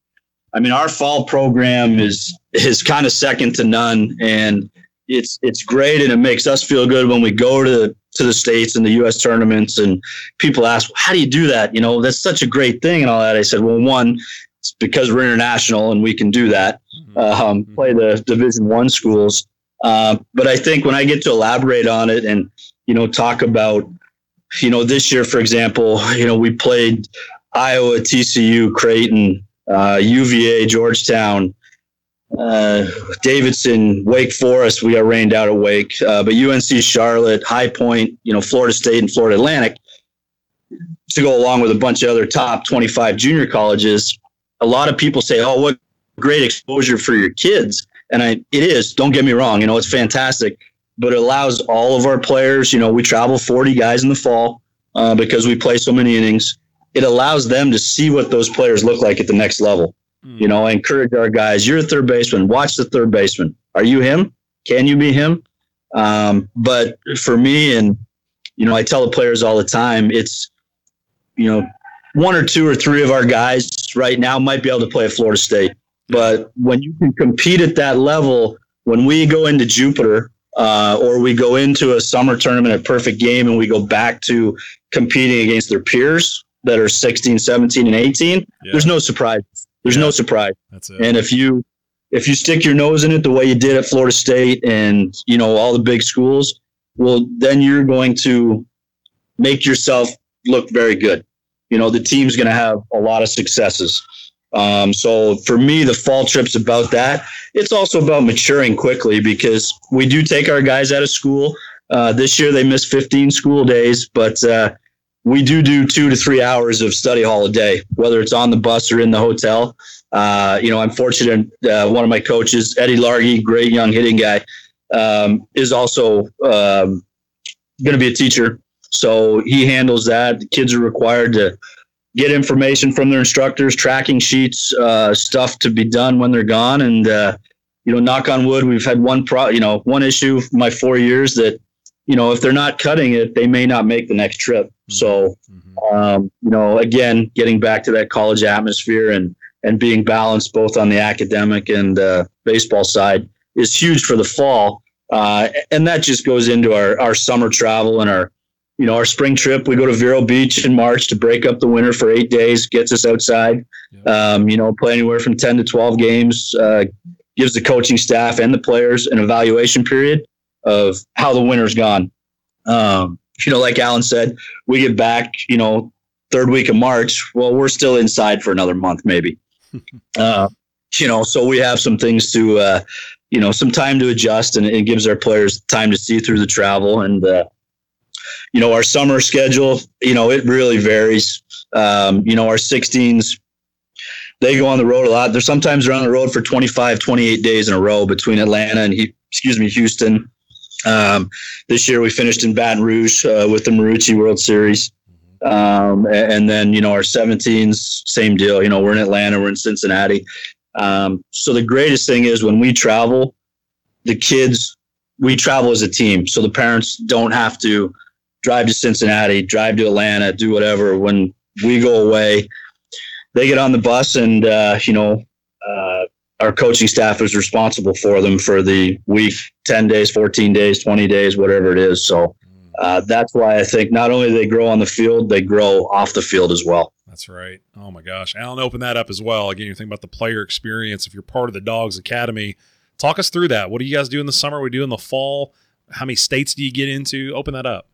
I mean, our fall program is is kind of second to none, and it's it's great, and it makes us feel good when we go to to the states and the U.S. tournaments, and people ask, "How do you do that?" You know, that's such a great thing and all that. I said, "Well, one, it's because we're international and we can do that. Mm-hmm. Um, mm-hmm. play the Division One schools." Uh, but I think when I get to elaborate on it and you know talk about, you know, this year, for example, you know, we played Iowa, TCU, Creighton, uh, UVA, Georgetown, uh, Davidson, Wake Forest, we got rained out at Wake, uh, but UNC Charlotte, High Point, you know, Florida State and Florida Atlantic to go along with a bunch of other top 25 junior colleges. A lot of people say, "Oh, what great exposure for your kids," and I, it is. Don't get me wrong, you know, it's fantastic, but it allows all of our players. You know, we travel 40 guys in the fall uh, because we play so many innings. It allows them to see what those players look like at the next level You know, I encourage our guys. You're a third baseman. Watch the third baseman. Are you him? Can you be him? Um, but for me, and you know, I tell the players all the time, it's you know, one or two or three of our guys right now might be able to play at Florida State. But when you can compete at that level, when we go into Jupiter uh, or we go into a summer tournament at Perfect Game and we go back to competing against their peers that are 16, 17, and 18, Yeah. there's no surprise. There's Yeah. no surprise. That's it. And if you if you stick your nose in it the way you did at Florida State and you know all the big schools, well, then you're going to make yourself look very good. You know, the team's going to have a lot of successes. Um, so for me, the fall trip's about that. It's also about maturing quickly because we do take our guys out of school. Uh, this year they missed 15 school days, but uh, we do do two to three hours of study hall a day, whether it's on the bus or in the hotel. Uh, you know, I'm fortunate. Uh, one of my coaches, Eddie Largy, great young hitting guy, um, is also um, going to be a teacher. So he handles that. The kids are required to get information from their instructors, tracking sheets, uh, stuff to be done when they're gone. And uh, you know, knock on wood, we've had one pro, you know, one issue my four years that you know if they're not cutting it, they may not make the next trip. So Mhm. um, you know, again, getting back to that college atmosphere and and being balanced both on the academic and uh, baseball side is huge for the fall. Uh, and that just goes into our, our summer travel and our, you know, our spring trip. We go to Vero Beach in March to break up the winter for eight days, gets us outside. Yep. Um, you know, play anywhere from 10 to 12 games, uh, gives the coaching staff and the players an evaluation period of how the winter's gone. Um, you know, like Allen said, we get back, you know, third week of March. Well, we're still inside for another month, maybe. uh, you know, so we have some things to, uh, you know, some time to adjust, and it gives our players time to see through the travel. And uh, you know, our summer schedule, you know, it really varies. Um, you know, our 16s, they go on the road a lot. They're sometimes they're on the road for 25, 28 days in a row between Atlanta and excuse me, Houston. Um, this year we finished in Baton Rouge uh, with the Marucci World Series. Um, a- and, then, you know, our 17s, same deal. You know, we're in Atlanta, we're in Cincinnati. Um, so the greatest thing is when we travel, the kids, we travel as a team. So the parents don't have to drive to Cincinnati, drive to Atlanta, do whatever. When we go away, they get on the bus and, uh, you know, our coaching staff is responsible for them for the week, 10 days, 14 days, 20 days, whatever it is. So uh, that's why I think not only do they grow on the field, they grow off the field as well. That's right. Oh my gosh. Allen open that up as well. Again, you think about the player experience. If you're part of the Dawgs Academy, talk us through that. What do you guys do in the summer? We do in the fall? How many states do you get into? Open that up.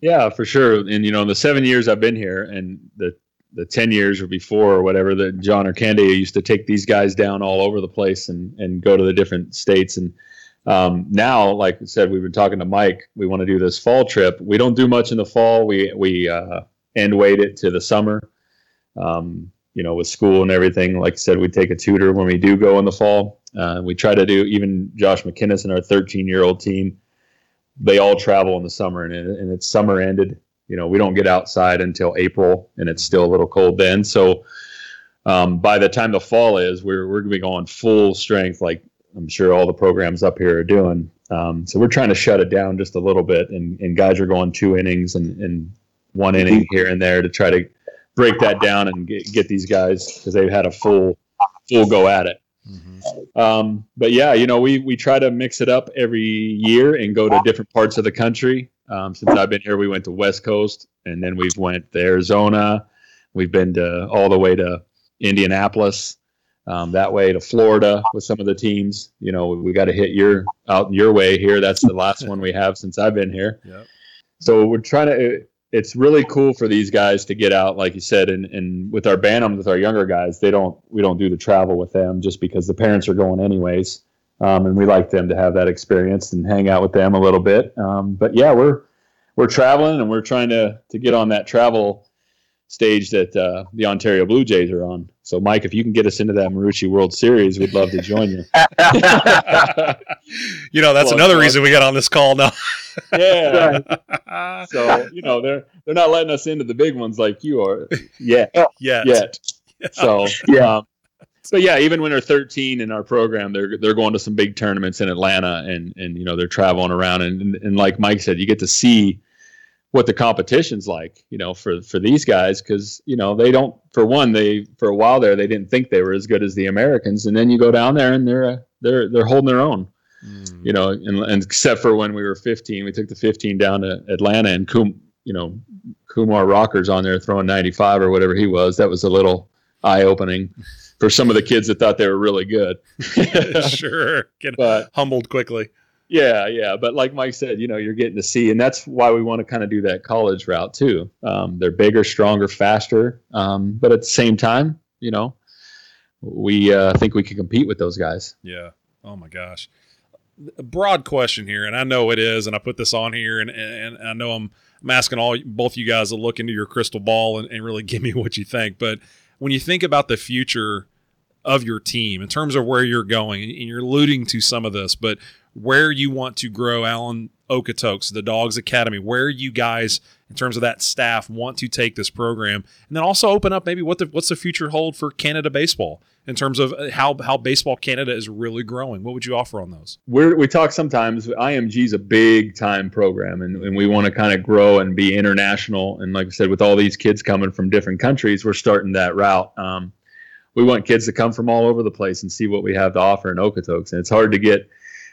Yeah, for sure. And you know, in the seven years I've been here, and the the ten years or before or whatever, that John Ircandia used to take these guys down all over the place and and go to the different states. And um, now, like I said, we've been talking to Mike. We want to do this fall trip. We don't do much in the fall. We we uh, end wait it to the summer. Um, you know, with school and everything. Like I said, we take a tutor when we do go in the fall. Uh, we try to do even Josh McKinnis and our 13 year old team they all travel in the summer and, and it's summer ended you know we don't get outside until april and it's still a little cold then. So um, by the time the fall is we're, we're going to be going full strength like i'm sure all the programs up here are doing. Um, so we're trying to shut it down just a little bit and, and guys are going two innings and, and one inning here and there to try to break that down and get, get these guys because they've had a full full go at it. Um, but yeah, you know, we we try to mix it up every year and go to different parts of the country. Um, since I've been here, we went to West Coast, and then we've went to Arizona. We've been to all the way to Indianapolis, um, that way to Florida with some of the teams. You know, we got to hit your out your way here. That's the last one we have since I've been here. Yep. So we're trying to. It's really cool for these guys to get out, like you said, and, and with our Bantam, with our younger guys, they don't. We don't do the travel with them just because the parents are going anyways, um, and we like them to have that experience and hang out with them a little bit. Um, but yeah, we're we're traveling and we're trying to to get on that travel stage that uh, the Ontario Blue Jays are on. So, Mike, if you can get us into that Marucci World Series, we'd love to join you. you know, that's Well, another well- reason we got on this call now. yeah. So you know they're they're not letting us into the big ones like you are yet yeah. yet. So Yeah. um, but yeah, even when they're 13 in our program, they're they're going to some big tournaments in Atlanta, and and you know they're traveling around, and and, and like Mike said, you get to see what the competition's like, you know, for for these guys, because you know they don't. For one, they for a while there they didn't think they were as good as the Americans, and then you go down there and they're uh, they're they're holding their own. You know, and, and except for when we were 15, we took the 15 down to Atlanta, and Kum, you know, Kumar Rocker's on there throwing 95 or whatever he was. That was a little eye opening for some of the kids that thought they were really good. sure. Get but humbled quickly. yeah, yeah. But like Mike said, you know, you're getting to see, and that's why we want to kind of do that college route too. Um, they're bigger, stronger, faster, um, but at the same time, you know, we uh, think we can compete with those guys. Yeah. Oh my gosh. A broad question here, and I know it is, and I put this on here, and and, and I know I'm I'm asking all both you guys to look into your crystal ball and, and really give me what you think. But when you think about the future of your team in terms of where you're going, and you're alluding to some of this, but where you want to grow Allen Okotoks, the Dawgs Academy, where you guys, in terms of that staff, want to take this program, and then also open up maybe what the what's the future hold for Canada baseball in terms of how how baseball Canada is really growing. What would you offer on those? We're, we talk sometimes. IMG is a big time program, and, and we want to kind of grow and be international. And like I said, with all these kids coming from different countries, we're starting that route. Um, we want kids to come from all over the place and see what we have to offer in Okotoks. And it's hard to get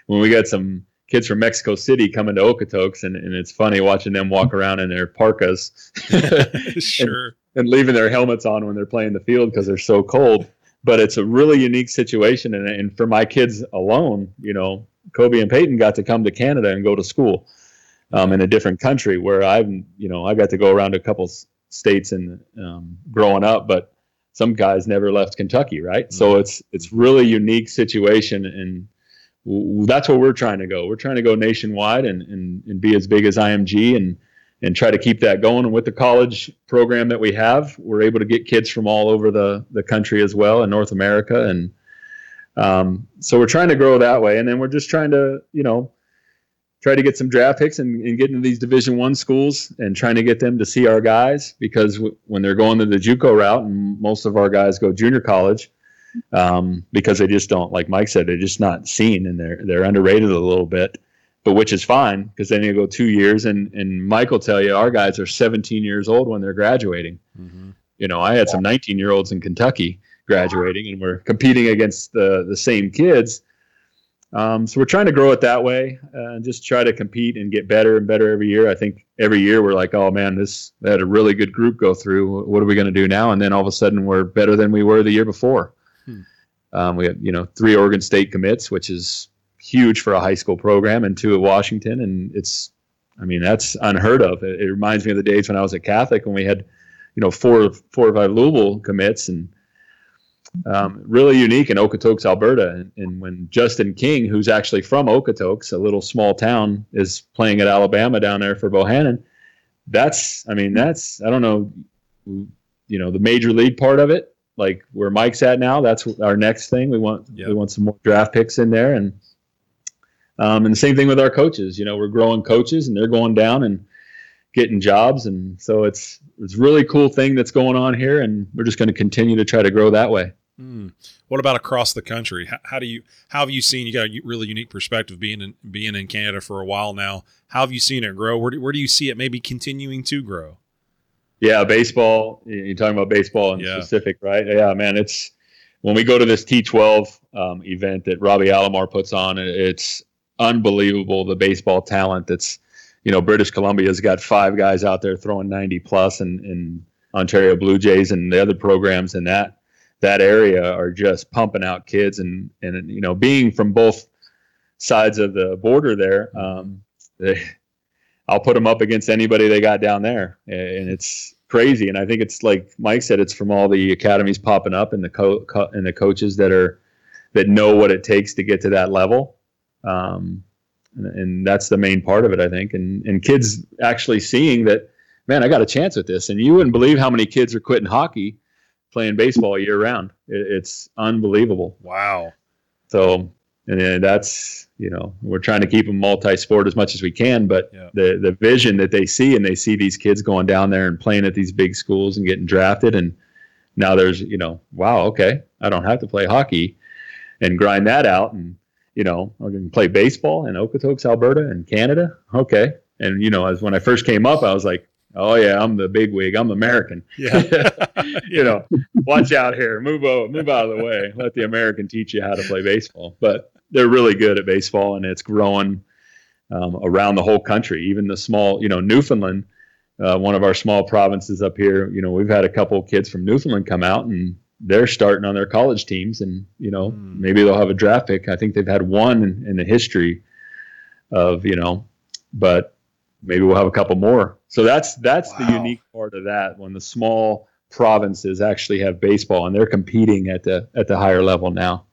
when we got some kids from Mexico City coming to Okotoks, and, and it's funny watching them walk around in their parkas sure. and leaving their helmets on when they're playing the field because they're so cold. But it's a really unique situation, and, and for my kids alone, you know, Kobe and Peyton got to come to Canada and go to school um, in a different country where I've, you know, I got to go around a couple states and um, growing up, but some guys never left Kentucky, right? So it's it's really unique situation, and w- that's where we're trying to go. We're trying to go nationwide and and, and be as big as IMG and and try to keep that going. And with the college program that we have, we're able to get kids from all over the the country as well in North America, and um, so we're trying to grow that way. And then we're just trying to, you know, try to get some draft picks and, and get into these Division One schools and trying to get them to see our guys because w- when they're going to the JUCO route, and most of our guys go junior college. Um, because they just don't, like Mike said, they're just not seen and they're they're underrated a little bit but which is fine because then you go two years and and Mike will tell you our guys are 17 years old when they're graduating. You know, I had some 19 year olds in Kentucky graduating, and we're competing against the the same kids. Um, so we're trying to grow it that way uh, and just try to compete and get better and better every year. I think every year we're like, oh man, this had a really good group go through. What are we going to do now? And then all of a sudden we're better than we were the year before. Um, we have you know three Oregon State commits, which is huge for a high school program, and two at Washington, and it's, I mean, that's unheard of. It, it reminds me of the days when I was at Catholic when we had, you know, four four or five Louisville commits, and um, really unique in Okotoks, Alberta. And, and when Justin King, who's actually from Okotoks, a little small town, is playing at Alabama down there for Bohannon, that's, I mean, that's, I don't know, you know, the major league part of it, like where Mike's at now. That's our next thing. We want Yep. we want some more draft picks in there, and um, and the same thing with our coaches. You know, we're growing coaches, and they're going down and getting jobs, and so it's it's a really cool thing that's going on here, and we're just going to continue to try to grow that way. Hmm. What about across the country? How, how do you how have you seen? You got a really unique perspective being in being in Canada for a while now. How have you seen it grow? Where do, where do you see it maybe continuing to grow? Yeah, baseball. You're talking about baseball in Yeah. specific, right? Yeah, man. It's when we go to this T12 um, event that Robbie Alomar puts on. It's unbelievable the baseball talent that's, you know, British Columbia's got five guys out there throwing 90 plus, and, and Ontario Blue Jays and the other programs in that that area are just pumping out kids, and and you know, being from both sides of the border there, um, they, I'll put them up against anybody they got down there, and it's crazy. And I think it's like Mike said, it's from all the academies popping up and the co- co- and the coaches that are that know what it takes to get to that level. Um, and, and that's the main part of it, I think. And and kids actually seeing that, man, I got a chance with this. And you wouldn't believe how many kids are quitting hockey, playing baseball year round. It, it's unbelievable. Wow. So, and then that's you know we're trying to keep them multi-sport as much as we can, but Yeah. the the vision that they see and they see these kids going down there and playing at these big schools and getting drafted and now there's you know wow okay I don't have to play hockey and grind that out and you know I can play baseball in Okotoks, Alberta, and Canada. Okay, and you know as when I first came up, I was like, oh yeah, I'm the big wig, I'm American. Yeah, you know, watch out here, move out, move out of the way, let the American teach you how to play baseball. But they're really good at baseball, and it's growing um, around the whole country. Even the small, you know, Newfoundland. Uh, one of our small provinces up here, you know, we've had a couple of kids from Newfoundland come out and they're starting on their college teams, and you know mm. maybe they'll have a draft pick. I think they've had one in, in, the history of you know, but maybe we'll have a couple more. So that's that's wow. the unique part of that when the small provinces actually have baseball and they're competing at the at the higher level now.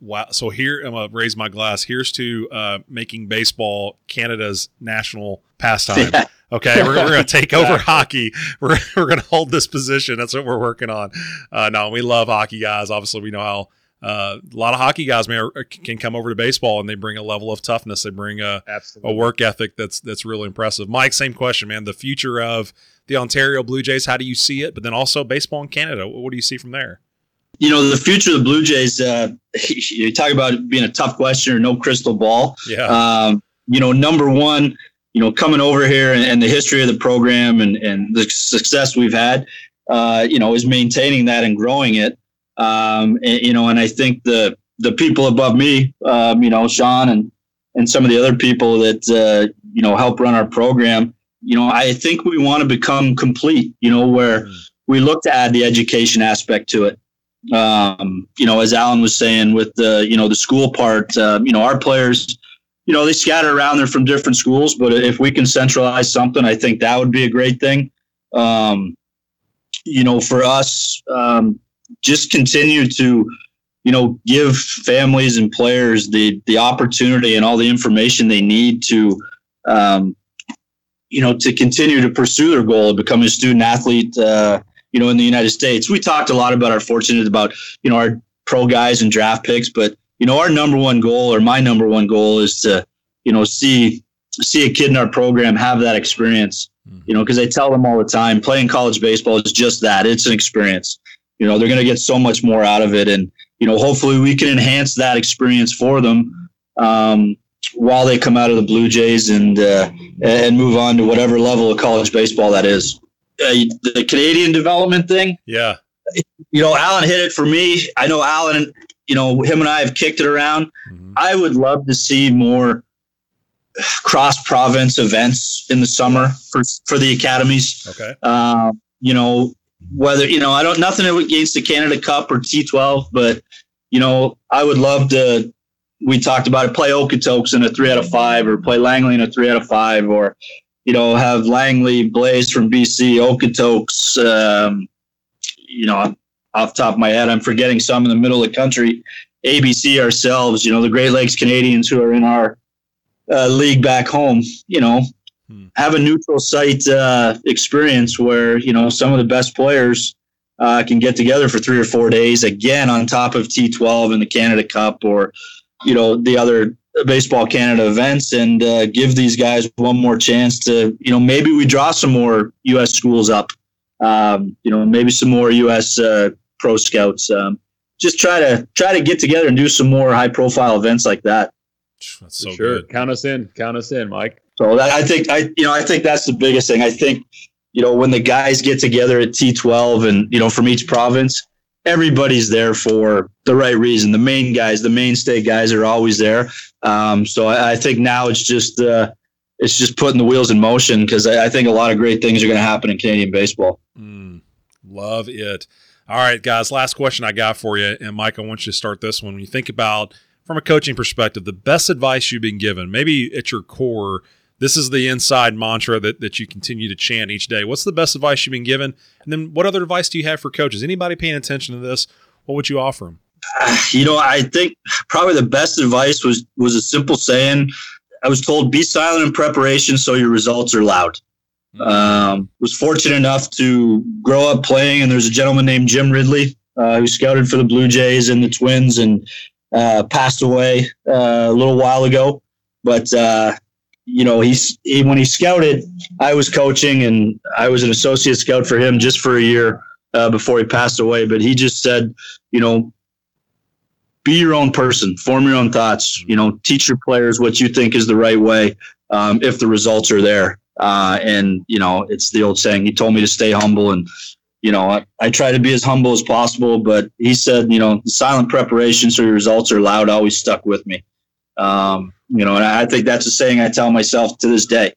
Wow! So here I'm gonna raise my glass. Here's to uh, making baseball Canada's national pastime. Okay, we're, we're going to take over hockey. We're, we're going to hold this position. That's what we're working on. Uh, no, we love hockey guys. Obviously, we know how uh, a lot of hockey guys may, can come over to baseball and they bring a level of toughness. They bring a, a work ethic that's that's really impressive. Mike, same question, man. The future of the Ontario Blue Jays, how do you see it? But then also baseball in Canada, what do you see from there? You know, the future of the Blue Jays, uh, you talk about being a tough question or no crystal ball. Yeah. Um, you know, number one, you know, coming over here and, and, the history of the program and, and the success we've had, uh, you know, is maintaining that and growing it. Um, and, you know, and I think the the people above me, um, you know, Sean and and some of the other people that uh, you know help run our program, you know, I think we want to become complete. You know, where mm. we look to add the education aspect to it. Um, you know, as Allen was saying with the you know the school part, uh, you know, our players you know, they scatter around. They're from different schools, but if we can centralize something, I think that would be a great thing. Um, you know, for us, um, just continue to, you know, give families and players the the opportunity and all the information they need to, um, you know, to continue to pursue their goal of becoming a student athlete. Uh, you know, in the United States, we talked a lot about our fortunate about you know our pro guys and draft picks, but you know, our number one goal or my number one goal is to, you know, see see a kid in our program have that experience. Mm-hmm. You know, because I tell them all the time, playing college baseball is just that. It's an experience. You know, they're going to get so much more out of it, and you know, hopefully, we can enhance that experience for them um, while they come out of the Blue Jays and uh, and move on to whatever level of college baseball that is. Uh, the Canadian development thing, yeah. You know, Allen hit it for me. I know Allen you know, him and I have kicked it around. Mm-hmm. I would love to see more cross province events in the summer for for the academies. Okay. Uh, you know, whether you know, I don't nothing against the Canada Cup or T12, but you know, I would love to. We talked about it. Play Okotoks in a three out of five, or play Langley in a three out of five, or you know, have Langley Blaze from BC, Okotoks. Um, you know, off top of my head. I'm forgetting some in the middle of the country. ABC ourselves, you know, the Great Lakes Canadians who are in our uh, league back home, you know, hmm. have a neutral site uh, experience where, you know, some of the best players uh, can get together for three or four days again on top of T12 and the Canada Cup or, you know, the other baseball Canada events and uh, give these guys one more chance to, you know, maybe we draw some more U.S. schools up um, you know, maybe some more U.S. Uh, pro scouts. Um, just try to try to get together and do some more high profile events like that. That's so sure. Good. Count us in. Count us in, Mike. So that, I think I you know I think that's the biggest thing. I think you know when the guys get together at T12 and you know from each province, everybody's there for the right reason. The main guys, the mainstay guys, are always there. Um, so I, I, think now it's just uh, it's just putting the wheels in motion because I, I, think a lot of great things are going to happen in Canadian baseball. Mm, love it. All right, guys, last question I got for you. And Mike, I want you to start this one. When you think about, from a coaching perspective, the best advice you've been given, maybe at your core, this is the inside mantra that, that you continue to chant each day. What's the best advice you've been given? And then what other advice do you have for coaches? Anybody paying attention to this? What would you offer them? You know, I think probably the best advice was was a simple saying I was told be silent in preparation so your results are loud. Um, was fortunate enough to grow up playing, and there's a gentleman named Jim Ridley uh, who scouted for the Blue Jays and the Twins and uh, passed away uh, a little while ago. But uh, you know, he's he, when he scouted, I was coaching, and I was an associate scout for him just for a year. uh, before he passed away, but he just said, you know, be your own person, form your own thoughts. You know, teach your players what you think is the right way um, if the results are there. Uh, and you know, it's the old saying. He told me to stay humble, and you know, I, I try to be as humble as possible. But he said, you know, silent preparation so your results are loud always stuck with me. Um, you know, and I think that's a saying I tell myself to this day.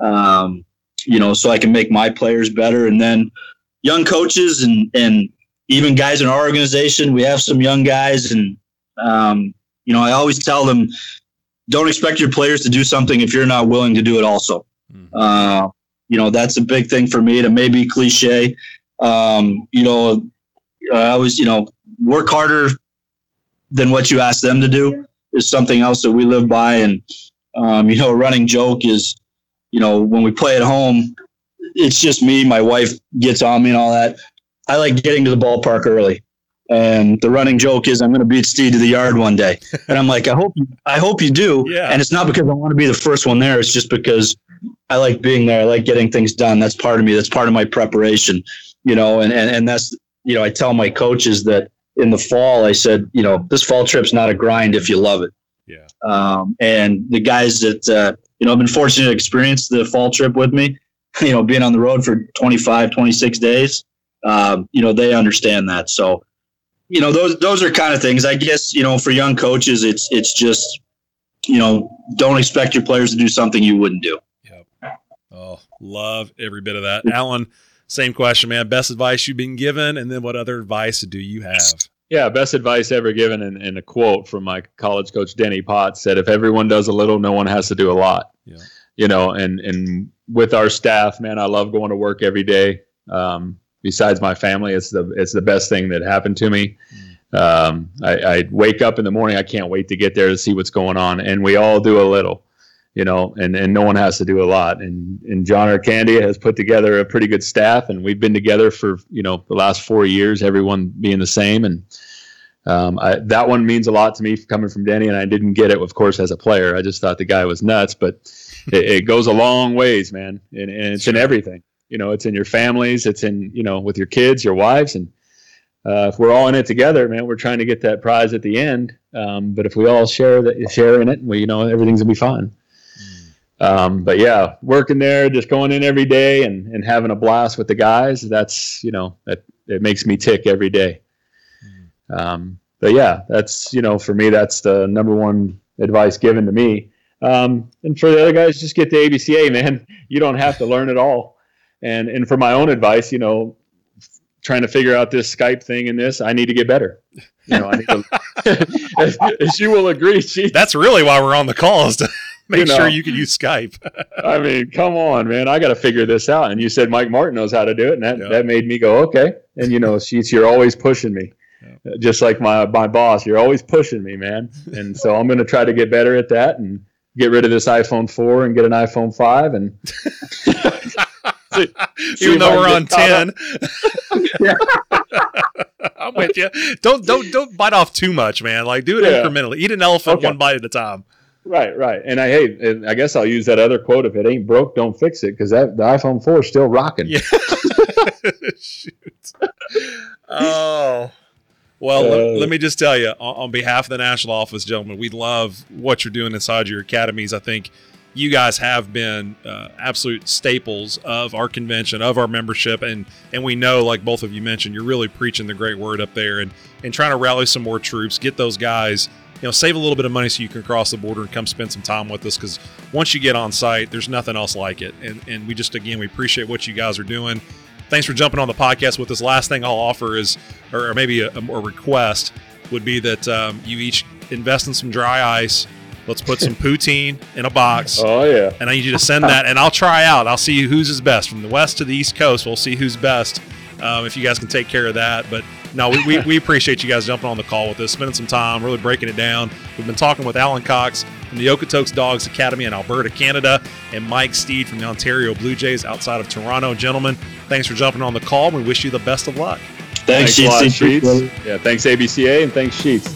Um, you know, so I can make my players better, and then young coaches and and even guys in our organization, we have some young guys, and um, you know, I always tell them, don't expect your players to do something if you're not willing to do it also. Mm-hmm. Uh, you know, that's a big thing for me. To maybe cliche, um, you know, I always, you know, work harder than what you ask them to do is something else that we live by. And um, you know, a running joke is, you know, when we play at home, it's just me. My wife gets on me and all that. I like getting to the ballpark early. And the running joke is, I'm going to beat Steve to the yard one day. And I'm like, I hope, I hope you do. Yeah. And it's not because I want to be the first one there. It's just because I like being there. I like getting things done. That's part of me. That's part of my preparation, you know, and, and, and that's, you know, I tell my coaches that in the fall, I said, you know, this fall trip's not a grind if you love it. Yeah. Um, and the guys that, uh, you know, I've been fortunate to experience the fall trip with me, you know, being on the road for 25, 26 days, um, you know, they understand that. So, you know, those, those are kind of things, I guess, you know, for young coaches, it's, it's just, you know, don't expect your players to do something you wouldn't do. Love every bit of that. Allen, same question, man. Best advice you've been given, and then what other advice do you have? Yeah, best advice ever given in, in a quote from my college coach Denny Potts said, "If everyone does a little, no one has to do a lot." Yeah. You know, and and with our staff, man, I love going to work every day. Um, besides my family, it's the it's the best thing that happened to me. Mm. Um, I, I wake up in the morning, I can't wait to get there to see what's going on, and we all do a little you know, and, and no one has to do a lot. And and John Ircandia has put together a pretty good staff, and we've been together for you know the last four years, everyone being the same. And um, I, that one means a lot to me coming from Danny, and I didn't get it, of course, as a player. I just thought the guy was nuts, but it, it goes a long ways, man, and, and it's in everything. You know, it's in your families, it's in you know with your kids, your wives, and uh, if we're all in it together, man, we're trying to get that prize at the end. Um, but if we all share that, share in it, we you know everything's gonna be fine. Um, but yeah, working there, just going in every day and, and having a blast with the guys. That's, you know, that it makes me tick every day. Um, but yeah, that's, you know, for me, that's the number one advice given to me. Um, and for the other guys, just get the ABCA, man. You don't have to learn it all. And, and for my own advice, you know, trying to figure out this Skype thing and this, I need to get better. You know, I need to, as, as you will agree, she, That's really why we're on the calls to make You know. sure you can use Skype. I mean, come on, man. I got to figure this out. And you said Mike Martin knows how to do it. And that, Yeah. that made me go, okay. And, you know, she's, you're always pushing me. Uh, Just like my, my boss, you're always pushing me, man. And so I'm going to try to get better at that and get rid of this iPhone 4 and get an iPhone 5. And see Even though we're on get caught ten. I'm with you. Don't don't don't bite off too much, man. Like do it Yeah. incrementally. Eat an elephant Okay. one bite at a time. Right, right. And I, hey, and I guess I'll use that other quote if it ain't broke, don't fix it. Cause that the iPhone 4 is still rocking. Yeah. Shoot. Oh. Well, let, Uh, let me just tell you, on, on behalf of the national office, gentlemen, we love what you're doing inside your academies. I think you guys have been uh, absolute staples of our convention, of our membership, and and we know, like both of you mentioned, you're really preaching the great word up there, and and trying to rally some more troops, get those guys, you know, save a little bit of money so you can cross the border and come spend some time with us. Because once you get on site, there's nothing else like it, and and we just again we appreciate what you guys are doing thanks for jumping on the podcast with us. Last thing I'll offer is, or, maybe a, a request would be that um, you each invest in some dry ice. Let's put some poutine in a box. Oh, yeah. And I need you to send that, and I'll try out. I'll see who's is best from the west to the east coast. We'll see who's best. Um, if you guys can take care of that, but no, we, we, we appreciate you guys jumping on the call with us, spending some time, really breaking it down. We've been talking with Allen Cox from the Okotoks Dawgs Academy in Alberta, Canada, and Mike Steed from the Ontario Blue Jays outside of Toronto. Gentlemen, thanks for jumping on the call. We wish you the best of luck. Thanks, a lot, Sheets. Sheets. Yeah, thanks ABCA and thanks Sheets.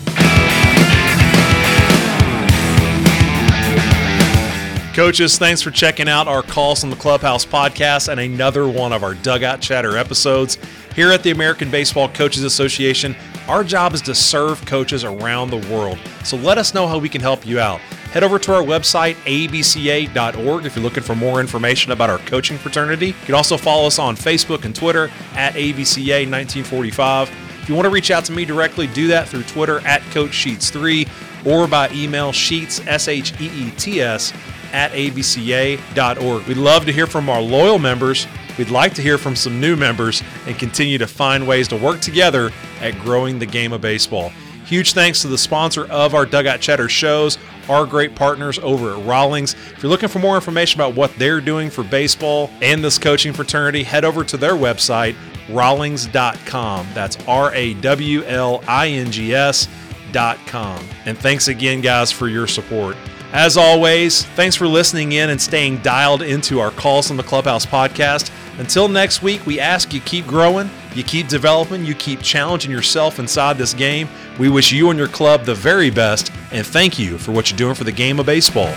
Coaches, thanks for checking out our Calls from the Clubhouse podcast and another one of our Dugout Chatter episodes. Here at the American Baseball Coaches Association, our job is to serve coaches around the world. So let us know how we can help you out. Head over to our website, abca.org, if you're looking for more information about our coaching fraternity. You can also follow us on Facebook and Twitter at ABCA 1945. If you want to reach out to me directly, do that through Twitter at Coach Sheets 3 or by email sheets, S H E E T S, at abca.org. We'd love to hear from our loyal members. We'd like to hear from some new members and continue to find ways to work together at growing the game of baseball. Huge thanks to the sponsor of our Dugout Chatter shows, our great partners over at Rawlings. If you're looking for more information about what they're doing for baseball and this coaching fraternity, head over to their website, rawlings.com. That's R A W L I N G S.com. And thanks again, guys, for your support. As always, thanks for listening in and staying dialed into our Calls from the Clubhouse podcast. Until next week, we ask you keep growing, you keep developing, you keep challenging yourself inside this game. We wish you and your club the very best, and thank you for what you're doing for the game of baseball.